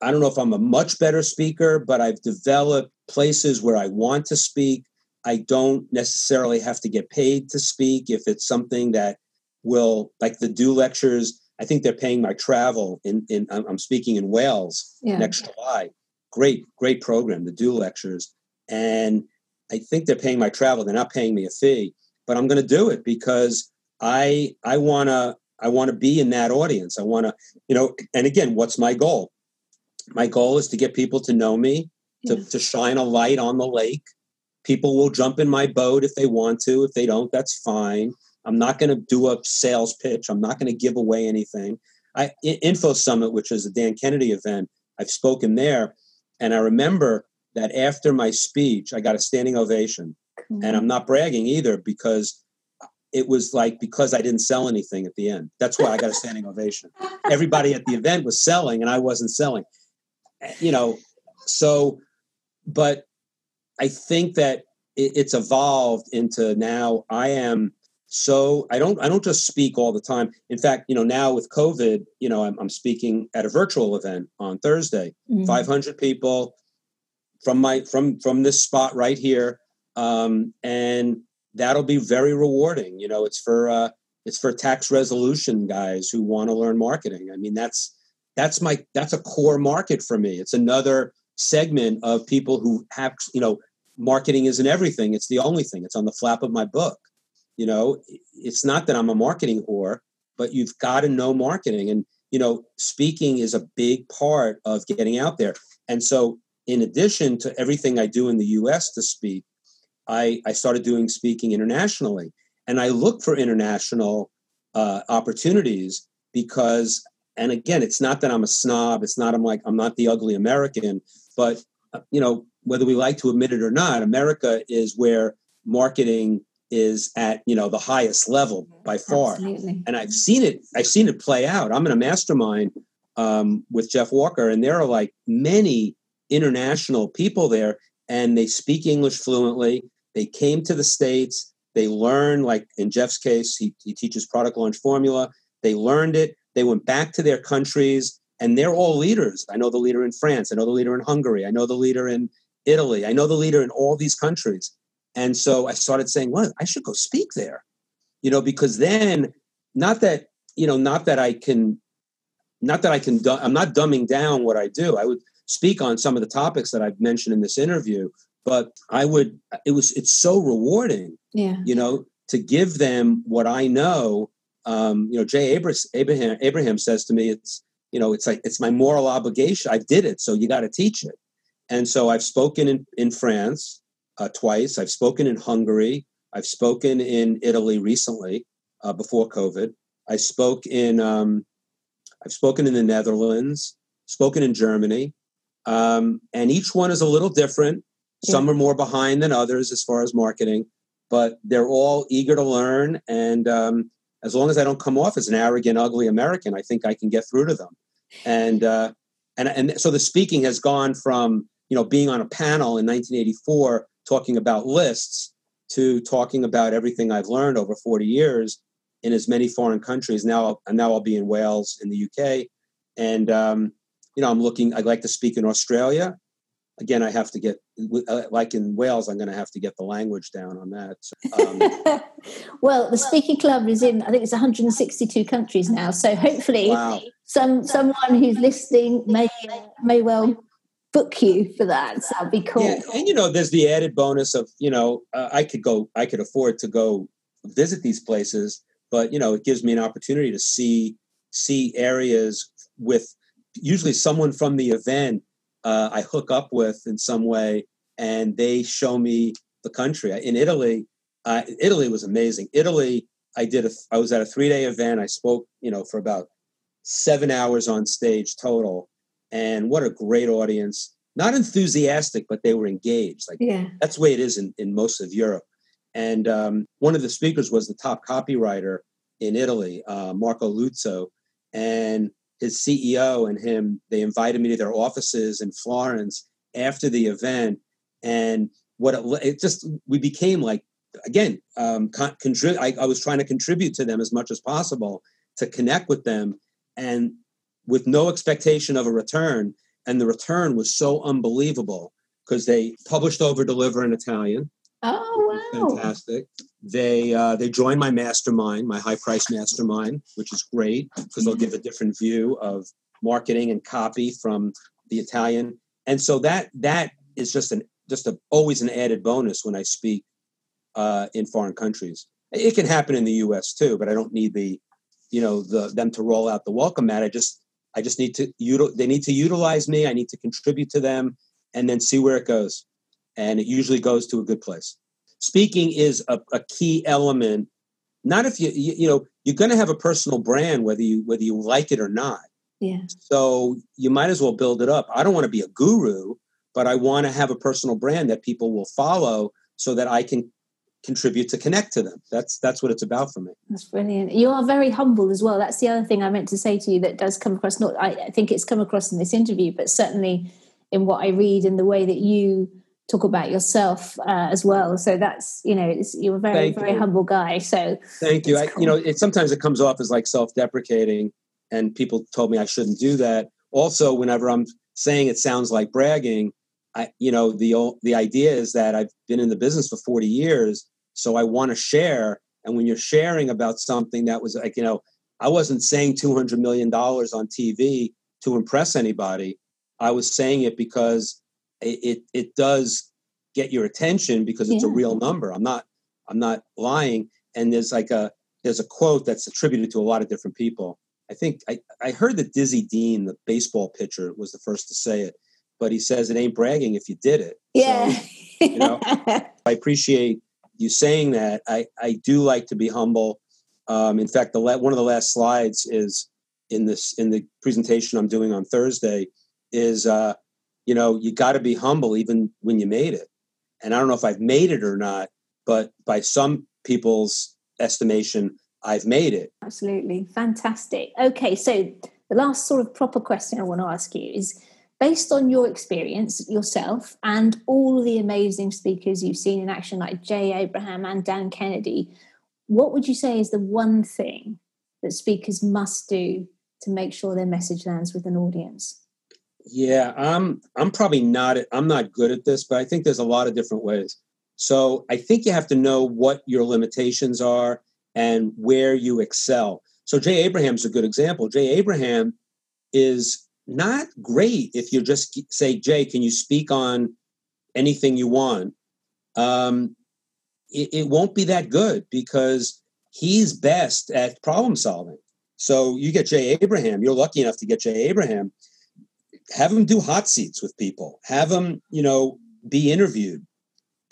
I don't know if I'm a much better speaker, but I've developed places where I want to speak. I don't necessarily have to get paid to speak if it's something that will, like the do lectures. I think they're paying my travel. In, in I'm speaking in Wales yeah. next July. Great, great program, the do lectures, and I think they're paying my travel. They're not paying me a fee, but I'm going to do it because I I want to I want to be in that audience. I want to, you know, and again, what's my goal? my goal is to get people to know me, to, yeah. to shine a light on the lake. People will jump in my boat if they want to. If they don't, that's fine. I'm not going to do a sales pitch. I'm not going to give away anything. I Info Summit, which is a Dan Kennedy event, I've spoken there, and I remember that after my speech, I got a standing ovation, mm-hmm. and I'm not bragging either because it was like because I didn't sell anything at the end. That's why I got a standing ovation. Everybody at the event was selling, and I wasn't selling you know, so, but I think that it, it's evolved into now I am so I don't I don't just speak all the time. In fact, you know, now with COVID, you know, I'm, I'm speaking at a virtual event on Thursday, mm-hmm. 500 people from my from from this spot right here, um, and that'll be very rewarding. You know, it's for uh, it's for tax resolution guys who want to learn marketing. I mean, that's that's my that's a core market for me it's another segment of people who have you know marketing isn't everything it's the only thing it's on the flap of my book you know it's not that i'm a marketing whore but you've got to know marketing and you know, speaking is a big part of getting out there. And so, in addition to everything I do in the US to speak, I, I started doing speaking internationally. And I look for international uh, opportunities because, and again, it's not that I'm a snob. It's not I'm like I'm not the ugly American, but uh, you know whether we like to admit it or not, America is where marketing is at you know the highest level by far Absolutely. and i've seen it i've seen it play out i'm in a mastermind um, with jeff walker and there are like many international people there and they speak english fluently they came to the states. They learn like in jeff's case he, he teaches product launch formula. They learned it. They went back to their countries and they're all leaders. I know the leader in france. I know the leader in hungary. I know the leader in italy. I know the leader in all these countries. And so I started saying, well, I should go speak there, you know, because then not that, you know, not that I can, not that I can, I'm not dumbing down what I do. I would speak on some of the topics that I've mentioned in this interview, but I would, it was, it's so rewarding, yeah, you know, to give them what I know. Um, you know, Jay Abraham, Abraham says to me, it's, you know, it's like, it's my moral obligation. I did it. So you got to teach it. And so I've spoken in, in France uh, twice. I've spoken in Hungary. I've spoken in Italy recently uh, before COVID. I spoke in um, I've spoken in the Netherlands, spoken in Germany, um, and each one is a little different. Some are more behind than others as far as marketing, but they're all eager to learn. And um, as long as I don't come off as an arrogant, ugly American, I think I can get through to them. And uh, and and so the speaking has gone from you know being on a panel in 1984 talking about lists to talking about everything I've learned over 40 years in as many foreign countries. Now, now I'll be in Wales in the UK, and um, you know I'm looking. I'd like to speak in Australia. Again, I have to get uh, like in Wales. I'm going to have to get the language down on that. Um, [LAUGHS] well, the speaking club is in. I think it's 162 countries now. So hopefully, wow. some someone who's listening may may well book you for that. So that'd be cool. Yeah, and you know, there's the added bonus of you know, uh, I could go, I could afford to go visit these places, but you know, it gives me an opportunity to see see areas with usually someone from the event uh, I hook up with in some way, and they show me the country. In Italy, uh, Italy was amazing. Italy, I did. A, I was at a three day event. I spoke, you know, for about seven hours on stage total and what a great audience not enthusiastic but they were engaged like yeah. that's the way it is in, in most of europe and um, one of the speakers was the top copywriter in italy uh, marco lutzu and his ceo and him they invited me to their offices in florence after the event and what it, it just we became like again um, con- contrib- I, I was trying to contribute to them as much as possible to connect with them and with no expectation of a return. And the return was so unbelievable because they published over deliver in Italian. Oh wow! Fantastic. They uh, they join my mastermind, my high price mastermind, which is great because they'll give a different view of marketing and copy from the Italian. And so that that is just an just a always an added bonus when I speak uh, in foreign countries. It can happen in the U.S. too, but I don't need the you know the them to roll out the welcome mat. I just I just need to util- they need to utilize me. I need to contribute to them and then see where it goes. And it usually goes to a good place. Speaking is a, a key element. Not if you, you, you know you're going to have a personal brand whether you whether you like it or not. Yeah. So you might as well build it up. I don't want to be a guru, but I want to have a personal brand that people will follow so that I can contribute to connect to them. That's that's what it's about for me. That's brilliant. You are very humble as well. That's the other thing I meant to say to you that does come across. Not I, I think it's come across in this interview, but certainly in what I read and the way that you talk about yourself uh, as well. So that's you know you're a very Thank very you. humble guy. So Thank you. I, cool. You know, it sometimes it comes off as like self deprecating, and people told me I shouldn't do that. Also, whenever I'm saying it sounds like bragging, I, you know, the the idea is that I've been in the business for 40 years, so I want to share. And when you're sharing about something that was like, you know, I wasn't saying 200 million dollars on TV to impress anybody. I was saying it because it it, does get your attention because it's yeah. a real number. I'm not I'm not lying. And there's like a there's a quote that's attributed to a lot of different people, I think I, I heard that Dizzy Dean, the baseball pitcher, was the first to say it, but he says it ain't bragging if you did it. Yeah. So, you know, [LAUGHS] I appreciate you saying that. I, I do like to be humble. Um, in fact, the one of the last slides is in this in the presentation I'm doing on Thursday is uh, you know you got to be humble even when you made it. And I don't know if I've made it or not, but by some people's estimation, I've made it. Absolutely. Fantastic. Okay, so the last sort of proper question I want to ask you is based on your experience yourself and all the amazing speakers you've seen in action, like Jay Abraham and Dan Kennedy, what would you say is the one thing that speakers must do to make sure their message lands with an audience? Yeah, I'm I'm probably not I'm not good at this, but I think there's a lot of different ways. So I think you have to know what your limitations are and where you excel. So Jay Abraham's a good example. Jay Abraham is not great if you just say, Jay, can you speak on anything you want? Um, it, it won't be that good because he's best at problem solving. So you get Jay Abraham, you're lucky enough to get Jay Abraham. Have them do hot seats with people. Have them, you know, be interviewed.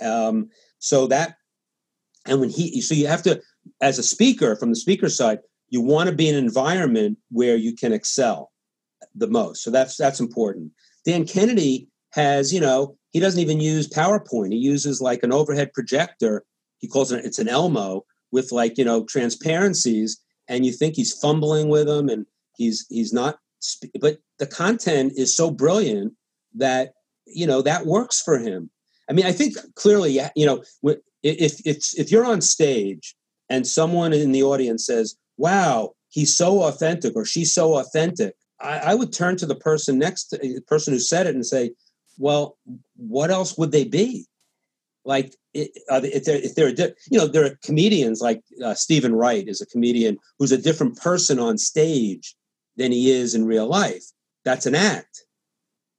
Um, so that, and when he, so you have to as a speaker, from the speaker side, you want to be in an environment where you can excel the most. So that's that's important. Dan Kennedy has, you know, he doesn't even use PowerPoint. He uses like an overhead projector. He calls it it's an Elmo with like you know transparencies, and you think he's fumbling with them, and he's he's not. But the content is so brilliant that you know that works for him. I mean, I think clearly, you know, if if if you're on stage and someone in the audience says, wow, he's so authentic or she's so authentic, I, I would turn to the person next to the person who said it and say, well, what else would they be? Like, if they're, if they're, you know, there are comedians like uh, Steven Wright is a comedian who's a different person on stage than he is in real life. That's an act.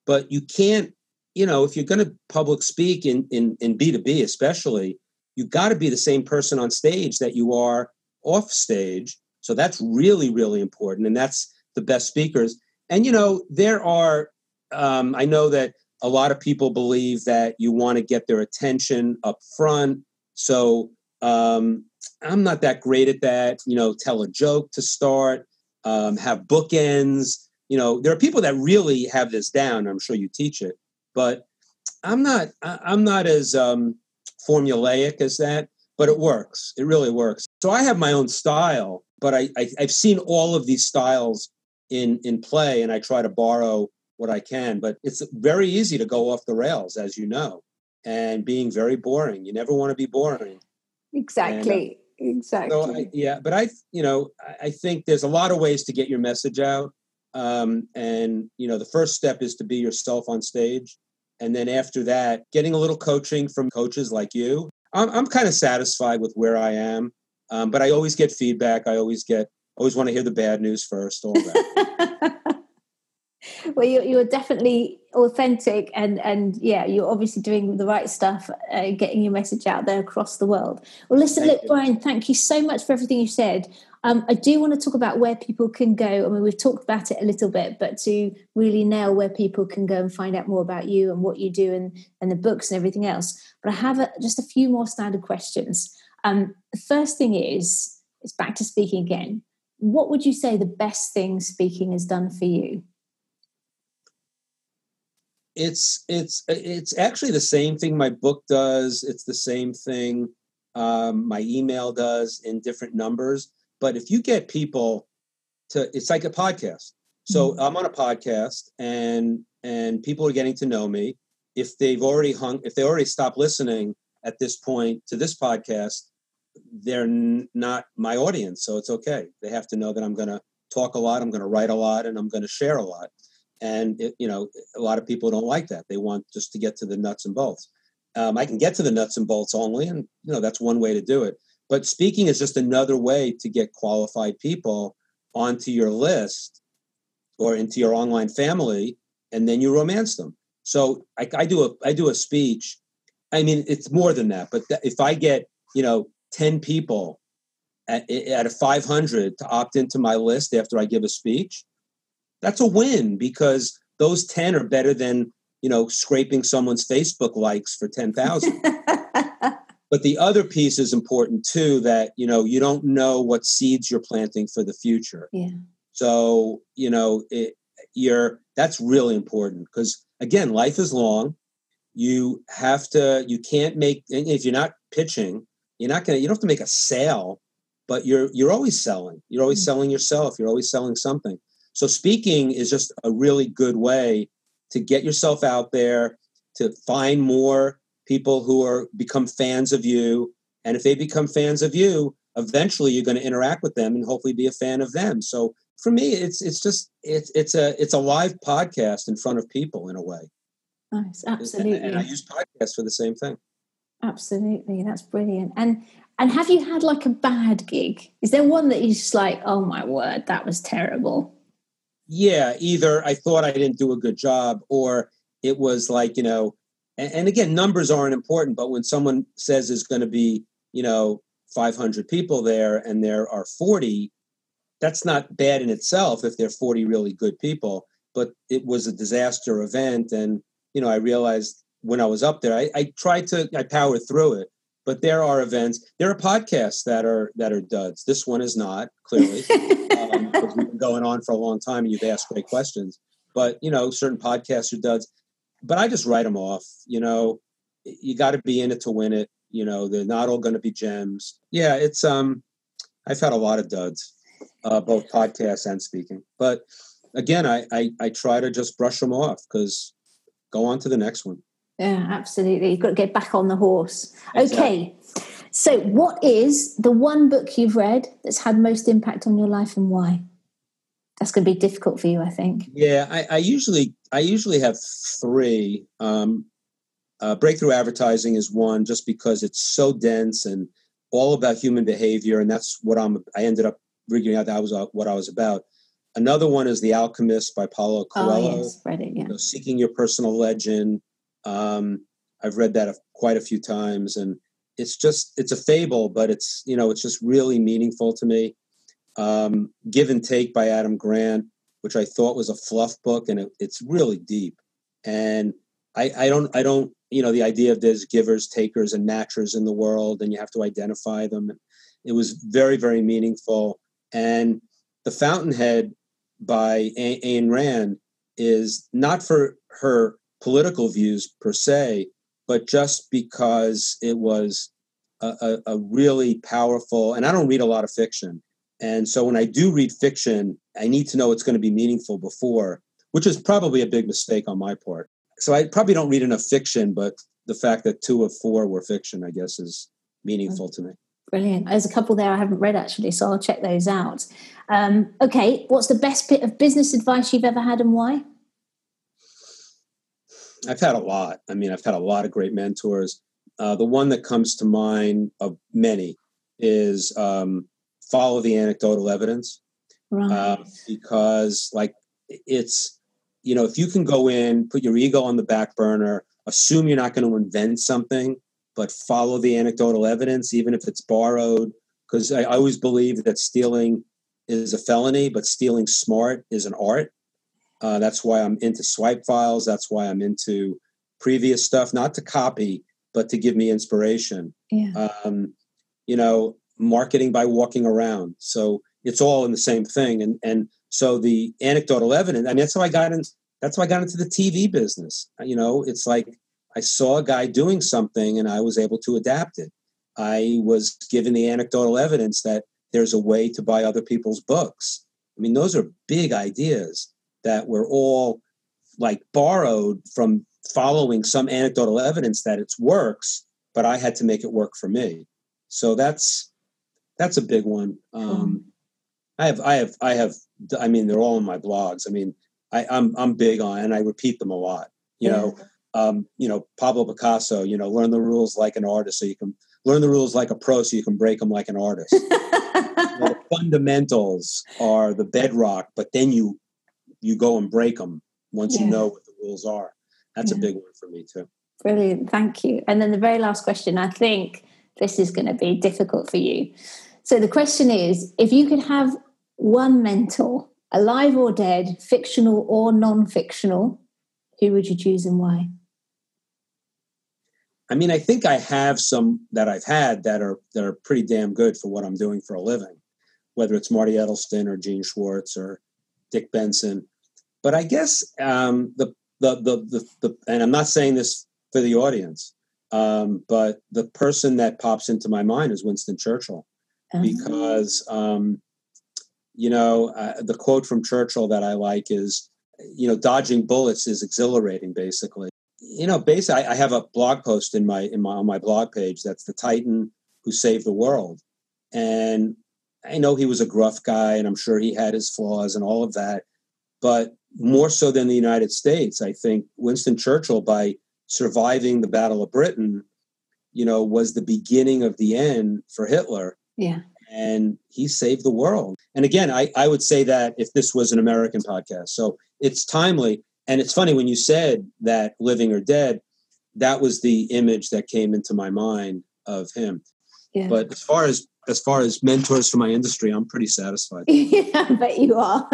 But you can't, you know, if you're going to public speak in, in, in B2B, especially, you've got to be the same person on stage that you are off stage. So that's really, really important. And that's the best speakers. And, you know, there are, um, I know that a lot of people believe that you want to get their attention up front. So um, I'm not that great at that. You know, tell a joke to start, um, have bookends. You know, there are people that really have this down. I'm sure you teach it, but I'm not. I'm not as um, formulaic as that, but it works. It really works. So I have my own style, but I, I have seen all of these styles in in play, and I try to borrow what I can. But it's very easy to go off the rails, as you know, and being very boring. You never want to be boring. Exactly. Exactly. So I, yeah, but I, you know, I think there's a lot of ways to get your message out. Um, and you know, the first step is to be yourself on stage. And then after that, getting a little coaching from coaches like you. I'm, I'm kind of satisfied with where I am, um, but I always get feedback. I always get, always want to hear the bad news first. All that. [LAUGHS] well, you're, you're definitely authentic, and and yeah, you're obviously doing the right stuff, uh, getting your message out there across the world. Well, listen, thank look, you. Brian, thank you so much for everything you said. Um, I do want to talk about where people can go. I mean, we've talked about it a little bit, but to really nail where people can go and find out more about you and what you do and, and the books and everything else. But I have a, just a few more standard questions. Um, the first thing is, it's back to speaking again. What would you say the best thing speaking has done for you? It's it's it's actually the same thing my book does. It's the same thing um, my email does in different numbers but if you get people to, it's like a podcast. So mm-hmm. I'm on a podcast, and and people are getting to know me. If they've already hung, if they already stopped listening at this point to this podcast, they're n- not my audience. So it's okay. They have to know that I'm going to talk a lot, I'm going to write a lot, and I'm going to share a lot. And it, you know, a lot of people don't like that. They want just to get to the nuts and bolts. Um, I can get to the nuts and bolts only, and you know that's one way to do it. But speaking is just another way to get qualified people onto your list or into your online family, and then you romance them. So I, I do a I do a speech. I mean, it's more than that. But th- if I get you know ten people at, at a 500 to opt into my list after I give a speech, that's a win because those 10 are better than, you know, scraping someone's Facebook likes for 10,000. [LAUGHS] but the other piece is important too that, you know, you don't know what seeds you're planting for the future. Yeah. So, you know, it, you're that's really important because again, life is long. You have to you can't make if you're not pitching, you're not gonna you don't have to make a sale, but you're you're always selling. You're always mm-hmm. selling yourself. You're always selling something. So speaking is just a really good way to get yourself out there, to find more people who are become fans of you. And if they become fans of you, eventually you're going to interact with them and hopefully be a fan of them. So for me, it's it's just it's it's a it's a live podcast in front of people in a way. Nice, absolutely. And, and I use podcasts for the same thing. Absolutely, that's brilliant. And and have you had like a bad gig? Is there one that you just like, oh my word, that was terrible? Yeah, either I thought I didn't do a good job, or it was like you know, and, and again, numbers aren't important, but when someone says there's going to be you know 500 people there and there are 40 that's not bad in itself if there are 40 really good people but it was a disaster event and you know i realized when i was up there i, I tried to i powered through it but there are events there are podcasts that are that are duds. This one is not clearly [LAUGHS] um, we've been going on for a long time and you've asked great questions. But you know certain podcasts are duds but i just write them off you know? You got to be in it to win it you know? They're not all going to be gems. Yeah it's um i've had a lot of duds uh, both podcasts and speaking. But again, I, I, I try to just brush them off because go on to the next one. Yeah, absolutely. You've got to get back on the horse. Exactly. Okay. So, what is the one book you've read that's had most impact on your life and why? That's going to be difficult for you, I think. Yeah, I, I usually I usually have three. Um, uh, breakthrough advertising is one, just because it's so dense and all about human behavior, and that's what I'm. I ended up figuring out that was uh, what I was about. Another one is The Alchemist by Paulo oh, Coelho. Oh, yes, read it, yeah. You know, Seeking Your Personal Legend. Um, I've read that quite a few times, and it's just it's a fable, but it's you know it's just really meaningful to me. Um, Give and Take by Adam Grant, which I thought was a fluff book, and it, it's really deep. And I, I don't I don't you know the idea of there's givers, takers, and matchers in the world, and you have to identify them. It was very very meaningful. And The Fountainhead by Ayn Rand is not for her political views per se, but just because it was a, a, a, really powerful, and I don't read a lot of fiction. And so when I do read fiction, I need to know it's going to be meaningful before, which is probably a big mistake on my part. So I probably don't read enough fiction, but the fact that two of four were fiction, I guess, is meaningful to me. Brilliant. There's a couple there I haven't read actually, so I'll check those out. Um, okay, what's the best bit of business advice you've ever had and why? I've had a lot. I mean, I've had a lot of great mentors. Uh, the one that comes to mind of many is um, follow the anecdotal evidence. Right. Uh, because, like, it's, you know, if you can go in, put your ego on the back burner, assume you're not going to invent something, but follow the anecdotal evidence, even if it's borrowed. Because I, I always believe that stealing is a felony, but stealing smart is an art. Uh, that's why I'm into swipe files. That's why I'm into previous stuff, not to copy, but to give me inspiration. Yeah. Um, you know, marketing by walking around. So it's all in the same thing. And and so the anecdotal evidence. I mean, that's how I got in. That's how I got into the TV business. You know, it's like I saw a guy doing something and I was able to adapt it. I was given the anecdotal evidence that there's a way to buy other people's books. I mean, those are big ideas that were all like borrowed from following some anecdotal evidence that it works, but I had to make it work for me. So that's that's a big one. Um, I have I have I have I mean they're all in my blogs. I mean I, I'm I'm big on and I repeat them a lot. You know, um, you know, Pablo Picasso, you know, learn the rules like an artist so you can learn the rules like a pro so you can break them like an artist. [LAUGHS] the fundamentals are the bedrock, but then you you go and break them once yeah. you know what the rules are. That's yeah. a big one for me too. Brilliant, thank you. And then the very last question, I think this is going to be difficult for you. So the question is if you could have one mentor, alive or dead, fictional or non fictional, who would you choose and why? I mean, I think I have some that I've had that are that are pretty damn good for what I'm doing for a living, whether it's Marty Edelston or Gene Schwartz or Dick Benson. But I guess um, the, the, the the the and I'm not saying this for the audience, um, but the person that pops into my mind is Winston Churchill, uh-huh. because um, you know uh, the quote from Churchill that I like is, you know, dodging bullets is exhilarating, basically. You know, basically, I, I, have a blog post in my in my on my blog page that's the Titan who saved the world, and I know he was a gruff guy, and I'm sure he had his flaws and all of that, but more so than the United States, I think Winston Churchill, by surviving the Battle of Britain, you know, was the beginning of the end for Hitler. Yeah. And he saved the world. And again, I, I would say that if this was an American podcast. So it's timely. And it's funny when you said that living or dead, that was the image that came into my mind of him. Yeah. But as far as as far as mentors for my industry, I'm pretty satisfied. [LAUGHS] yeah, I bet you are.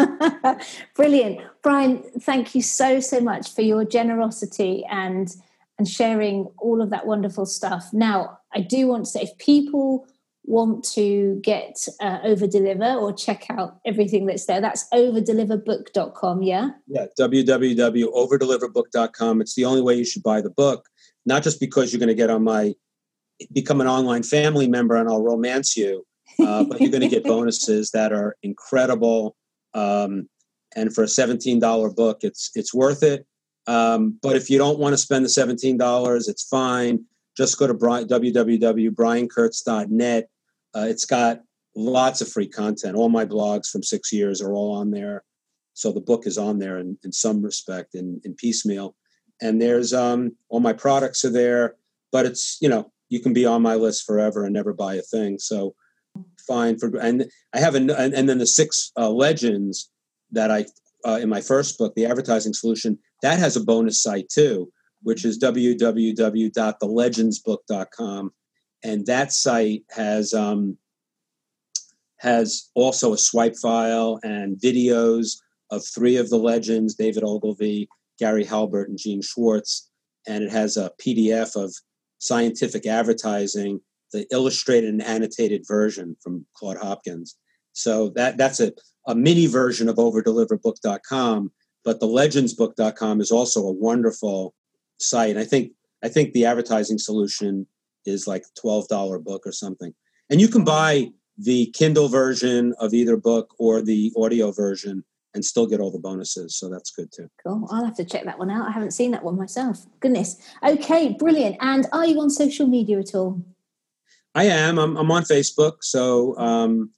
[LAUGHS] Brilliant. Brian, thank you so, so much for your generosity and and sharing all of that wonderful stuff. Now, I do want to say if people want to get uh, over deliver or check out everything that's there that's overdeliverbook.com yeah yeah www.overdeliverbook.com it's the only way you should buy the book not just because you're going to get on my become an online family member and i'll romance you uh, but you're going to get [LAUGHS] bonuses that are incredible um, and for a $17 book it's it's worth it um, but if you don't want to spend the $17 it's fine just go to www.briankurtz.net uh, it's got lots of free content. All my blogs from six years are all on there. So the book is on there in, in some respect in, in piecemeal. And there's um, all my products are there, but it's, you know, you can be on my list forever and never buy a thing. So fine for, and I have, an, and, and then the six uh, legends that I, uh, in my first book, The Advertising Solution, that has a bonus site too, which is www.thelegendsbook.com and that site has um, has also a swipe file and videos of three of the legends: David Ogilvy, Gary Halbert, and Gene Schwartz. And it has a PDF of scientific advertising, the illustrated and annotated version from Claude Hopkins. So that that's a, a mini version of overdeliverbook.com, but the legendsbook.com is also a wonderful site. I think I think the advertising solution is like $12 book or something. And you can buy the Kindle version of either book or the audio version and still get all the bonuses. So that's good too. Cool. I'll have to check that one out. I haven't seen that one myself. Goodness. Okay, brilliant. And are you on social media at all? I am. I'm, I'm on Facebook. So, um,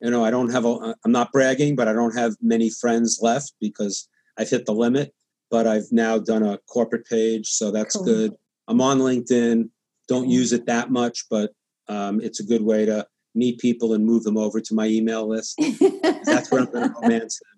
you know, I don't have a, I'm not bragging, but I don't have many friends left because I've hit the limit. But I've now done a corporate page. So that's cool. good. I'm on LinkedIn. Don't use it that much, but um, it's a good way to meet people and move them over to my email list. [LAUGHS] That's where I'm going to romance them.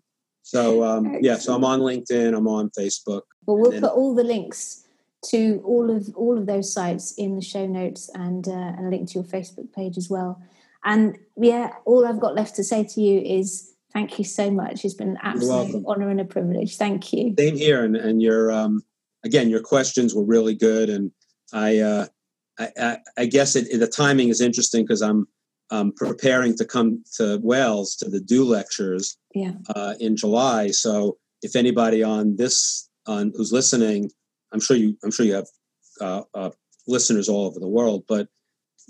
So um, yeah, so I'm on LinkedIn, I'm on Facebook. Well, we'll then, put all the links to all of all of those sites in the show notes and uh, and a link to your Facebook page as well. And yeah, all I've got left to say to you is thank you so much. It's been an absolute honor and a privilege. Thank you. Same here, and and your um, again, your questions were really good, and I uh, I, I, guess it, the timing is interesting because I'm um, preparing to come to Wales to the Do lectures yeah. uh, in July. So if anybody on this on who's listening, I'm sure you I'm sure you have uh, uh, listeners all over the world, but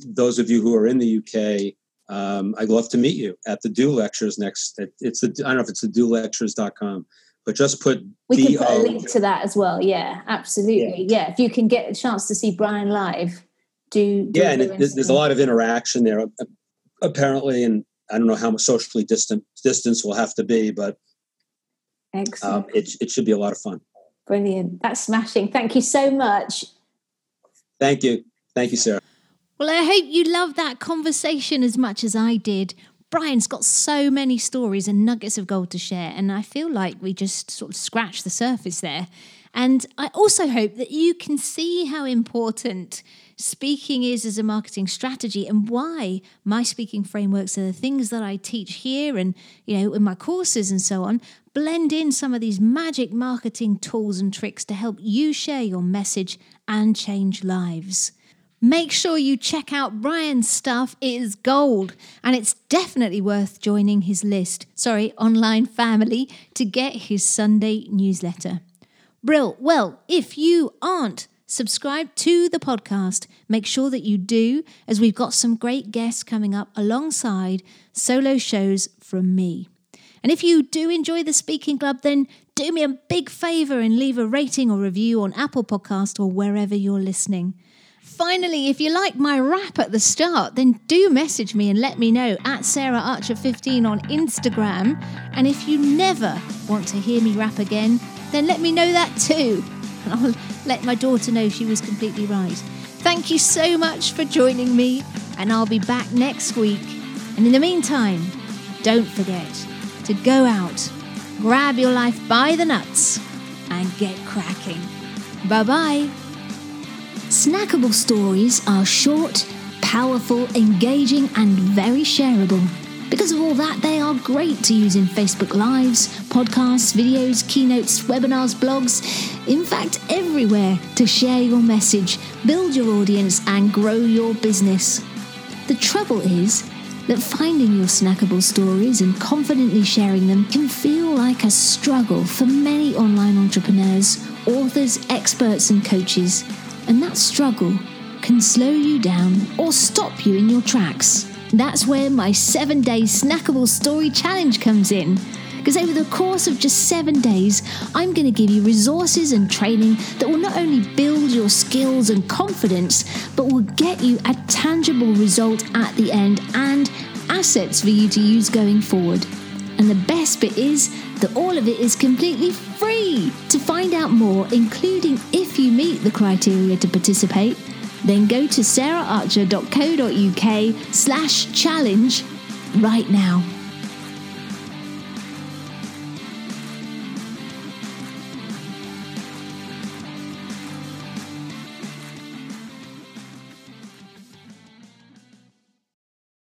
those of you who are in the UK, um, I'd love to meet you at the Do lectures next. It's the I don't know if it's the Do lectures.com, but just put we can put a link to that as well. Yeah, absolutely. Yeah. yeah, if you can get a chance to see Brian live do, do yeah and it, there's a lot of interaction there apparently and i don't know how much socially distant distance will have to be but Excellent. Um, it, it should be a lot of fun. Brilliant. That's smashing. Thank you so much. Thank you. Thank you sarah. Well i hope you loved that conversation as much as i did. Brian's got so many stories and nuggets of gold to share, and I feel like we just sort of scratched the surface there. And I also hope that you can see how important speaking is as a marketing strategy and why my speaking frameworks are the things that I teach here and, you know, in my courses and so on, blend in some of these magic marketing tools and tricks to help you share your message and change lives. Make sure you check out Brian's stuff. It is gold, and it's definitely worth joining his list, sorry, online family, to get his Sunday newsletter. Brill. Well, if you aren't subscribed to the podcast, make sure that you do, as we've got some great guests coming up alongside solo shows from me. And if you do enjoy the Speaking Club, then do me a big favour and leave a rating or review on Apple Podcast or wherever you're listening. Finally, if you like my rap at the start, then do message me and let me know at Sarah Archer15 on Instagram. And if you never want to hear me rap again, then let me know that too. [LAUGHS] I'll let my daughter know she was completely right. Thank you so much for joining me, and I'll be back next week. And in the meantime, don't forget to go out, grab your life by the nuts, and get cracking. Bye bye. Snackable stories are short, powerful, engaging, and very shareable. Because of all that, they are great to use in Facebook Lives, podcasts, videos, keynotes, webinars, blogs, in fact, everywhere to share your message, build your audience, and grow your business. The trouble is that finding your snackable stories and confidently sharing them can feel like a struggle for many online entrepreneurs, authors, experts, and coaches and that struggle can slow you down or stop you in your tracks. That's where my seven day snackable story challenge comes in. Because over the course of just seven days, I'm going to give you resources and training that will not only build your skills and confidence, but will get you a tangible result at the end and assets for you to use going forward. And the best bit is that all of it is completely free. To find out more, including if you meet the criteria to participate, then go to saraharcher.co.uk slash challenge right now.